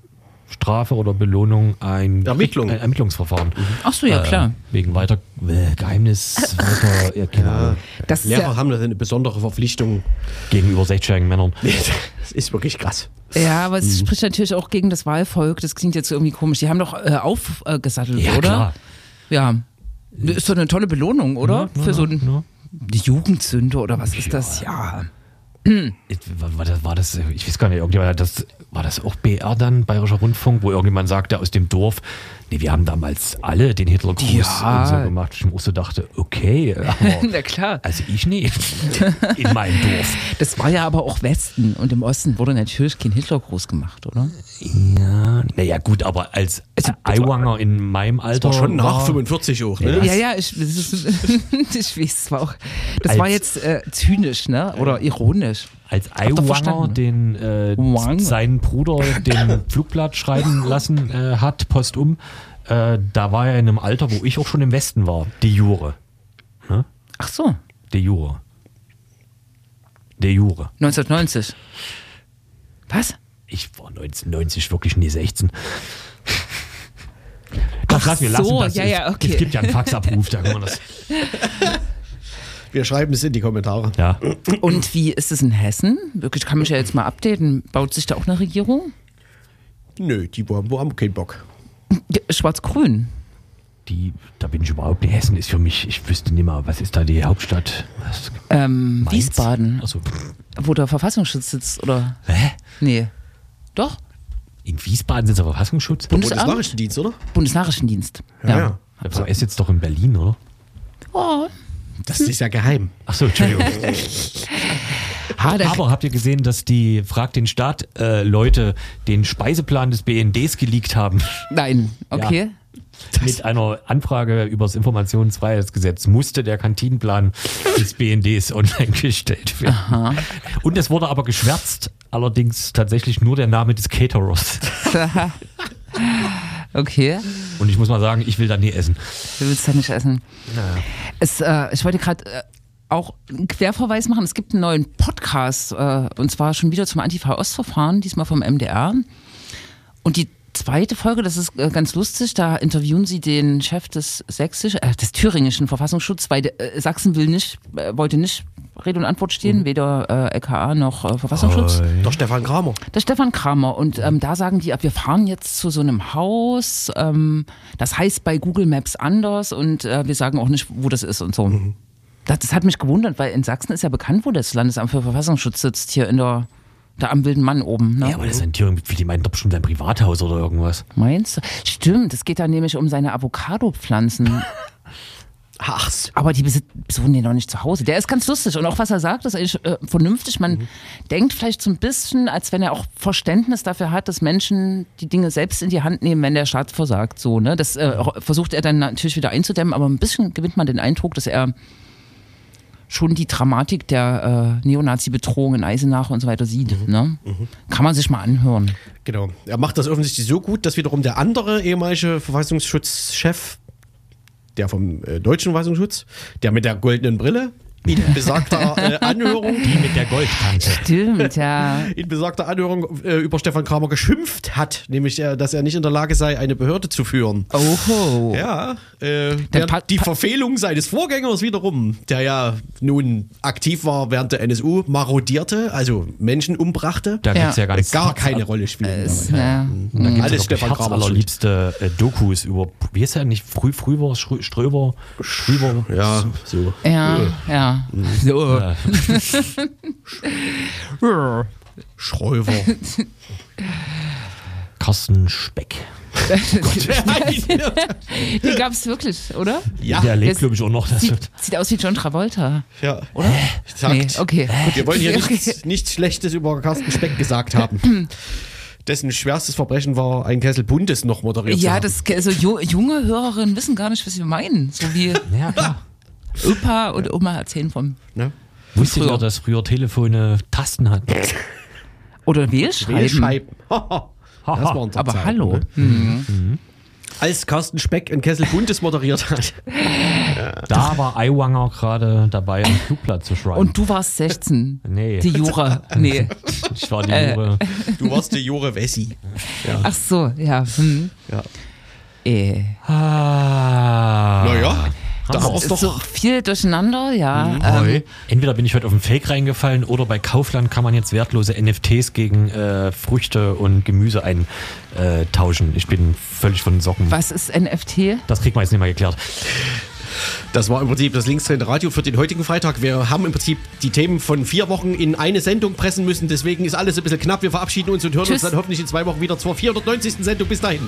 Strafe oder Belohnung ein, Ermittlung. ein Ermittlungsverfahren. Ach so, ja, klar. Äh, wegen weiter äh, Geheimnis, weiter, ja, keine Ahnung, Das ist Lehrer ja, haben da eine besondere Verpflichtung. gegenüber 16-jährigen Männern. Das ist wirklich krass. ja, aber Mhm. es spricht natürlich auch gegen das Wahlvolk. Das klingt jetzt irgendwie komisch. Die haben doch äh, aufgesattelt, Ja, oder? klar. Ja. Ist doch eine tolle Belohnung, oder? Ja, Für ja, so ein, ja. die Jugendsünde oder was ist das? Ja. War, das, war das, ich weiß gar nicht, irgendjemand hat das, war das auch BR dann, Bayerischer Rundfunk, wo irgendjemand sagte aus dem Dorf, nee, wir haben damals alle den Hitlergruß Ja. so gemacht. Ich so dachte, okay, Na klar. also ich nicht. In meinem Dorf. Das war ja aber auch Westen und im Osten wurde natürlich kein Hitlergruß gemacht, oder? Ja, naja, gut, aber als Eiwanger in meinem Alter. War schon nach war- 45 auch, ne? Ja, ja, ich, das ich weiß, das war, auch, das Als- war jetzt äh, zynisch, ne? Oder ironisch. Als Eiwanger verstanden. den äh, seinen Bruder den Flugblatt schreiben lassen äh, hat, postum, äh, da war er in einem Alter, wo ich auch schon im Westen war. De Jure. Ach so, De Jure. De Jure. 1990. Was? Ich war 1990 wirklich nie 16. Das Ach lass wir lassen so, das. ja, ja, okay. es gibt ja einen Faxabruf, da kann man das. Wir schreiben es in die Kommentare. Ja. Und wie ist es in Hessen? Wirklich, kann mich ja jetzt mal updaten. Baut sich da auch eine Regierung? Nö, die haben, wo haben keinen Bock. Ja, Schwarz-Grün. Die, da bin ich überhaupt nicht. Hessen ist für mich, ich wüsste nicht mal, was ist da die Hauptstadt? Was, Ähm, Mainz? Wiesbaden, Achso. wo der Verfassungsschutz sitzt, oder? Hä? Nee. Doch? In Wiesbaden sitzt der Verfassungsschutz? Bundesamt? Bundesnachrichtendienst, oder? Bundesnachrichtendienst. Ja, ja. Der VS sitzt doch in Berlin, oder? Oh. Das ist ja geheim. Achso, Entschuldigung. Aber habt ihr gesehen, dass die Frag den Staat äh, Leute den Speiseplan des BNDs geleakt haben? nein, okay. Mit einer Anfrage über das Informationsfreiheitsgesetz musste der Kantinenplan des BNDs online gestellt werden. Und es wurde aber geschwärzt, allerdings tatsächlich nur der Name des Caterers. Okay. Und ich muss mal sagen, ich will da nie essen. Du willst ja nicht essen. Es, äh, ich wollte gerade äh, auch einen Querverweis machen. Es gibt einen neuen Podcast, äh, und zwar schon wieder zum Antifa-Ostverfahren, diesmal vom MDR. Und die zweite Folge, das ist äh, ganz lustig, da interviewen sie den Chef des sächsischen, äh, des thüringischen Verfassungsschutzes, weil äh, Sachsen will nicht, äh, wollte nicht Rede und Antwort stehen, weder äh, LKA noch äh, Verfassungsschutz. Doch Stefan Kramer. Der Stefan Kramer. Und ähm, da sagen die, wir fahren jetzt zu so einem Haus. Ähm, das heißt bei Google Maps anders und äh, wir sagen auch nicht, wo das ist und so. Das, das hat mich gewundert, weil in Sachsen ist ja bekannt, wo das Landesamt für Verfassungsschutz sitzt, hier in der, da am wilden Mann oben. Ne? Ja, aber das ist ein Thüringen, die meinen doch schon sein Privathaus oder irgendwas. Meinst du? Stimmt, es geht da nämlich um seine Avocado-Pflanzen. Ach, Aber die besuchen den noch nicht zu Hause. Der ist ganz lustig und auch was er sagt, ist eigentlich äh, vernünftig. Man denkt vielleicht so ein bisschen, als wenn er auch Verständnis dafür hat, dass Menschen die Dinge selbst in die Hand nehmen, wenn der Staat versagt. So, ne? Das äh, versucht er dann natürlich wieder einzudämmen, aber ein bisschen gewinnt man den Eindruck, dass er schon die Dramatik der äh, Neonazi-Bedrohung in Eisenach und so weiter sieht. Ne? Kann man sich mal anhören. Genau. Er macht das offensichtlich so gut, dass wiederum der andere ehemalige Verfassungsschutzchef, der vom äh, deutschen Verfassungsschutz, der mit der goldenen Brille, in besagter äh, Anhörung, Die mit der Goldkante. Stimmt, ja. in besagter Anhörung äh, über Stefan Kramer geschimpft hat, nämlich äh, dass er nicht in der Lage sei, eine Behörde zu führen. Oho. Ja, äh, die Verfehlung seines Vorgängers wiederum, der ja nun aktiv war während der NSU, marodierte, also Menschen umbrachte, Da Ja. ja ganz gar keine Rolle spielen. Ist, dabei. ja. Da gibt's Alles ja Stefan wirklich Kramers herzallerliebste äh, Dokus über, wie heißt er nicht, Früh, Frühwer, Schrö- Ströber, Strüber. Ja, so. Ja, ja. So. Äh, Schröver. Carsten Speck. Die gab es wirklich, oder? ja, der lebt, das glaube ich, auch noch. Das Sieht, sieht aus wie John Travolta, ja. oder? Sagt. Nee, okay. Gut, wir wollen hier Okay. nichts, nichts Schlechtes über Carsten Speck gesagt haben. Dessen schwerstes Verbrechen war, ein Kessel Buntes noch moderiert zu Ja, haben. das, also ju- junge Hörerinnen wissen gar nicht, was wir meinen. So wie Ja, klar. Opa und Oma erzählen vom. Ne? Wusstet ihr, dass früher Telefone Tasten hatten? Oder. Wählscheiben. das waren so Aber Zeiten, hallo. Ne? Als Carsten Speck ein Kessel Buntes moderiert hat. Da war Aiwanger gerade dabei, ein Flugblatt zu schreiben. Und du warst 16. Nee. Die Jura. Nee. ich war die Äh. Jure. Du warst der Jure Wessi. Ach so, ja. Hm. Ja. Äh. Ah. Naja, da haben wir es Ist doch. so viel durcheinander, ja. Neu. Ähm, Entweder bin ich heute auf den Fake reingefallen oder bei Kaufland kann man jetzt wertlose NFTs gegen äh, Früchte und Gemüse eintauschen. Ich bin völlig von den Socken. was ist NFT? Das kriegt man jetzt nicht mal geklärt. Das war im Prinzip das Linkstrend Radio für den heutigen Freitag. Wir haben im Prinzip die Themen von vier Wochen in eine Sendung pressen müssen. Deswegen ist alles ein bisschen knapp. Wir verabschieden uns und hören Tschüss. uns dann hoffentlich in zwei Wochen wieder zur 490. Sendung. Bis dahin.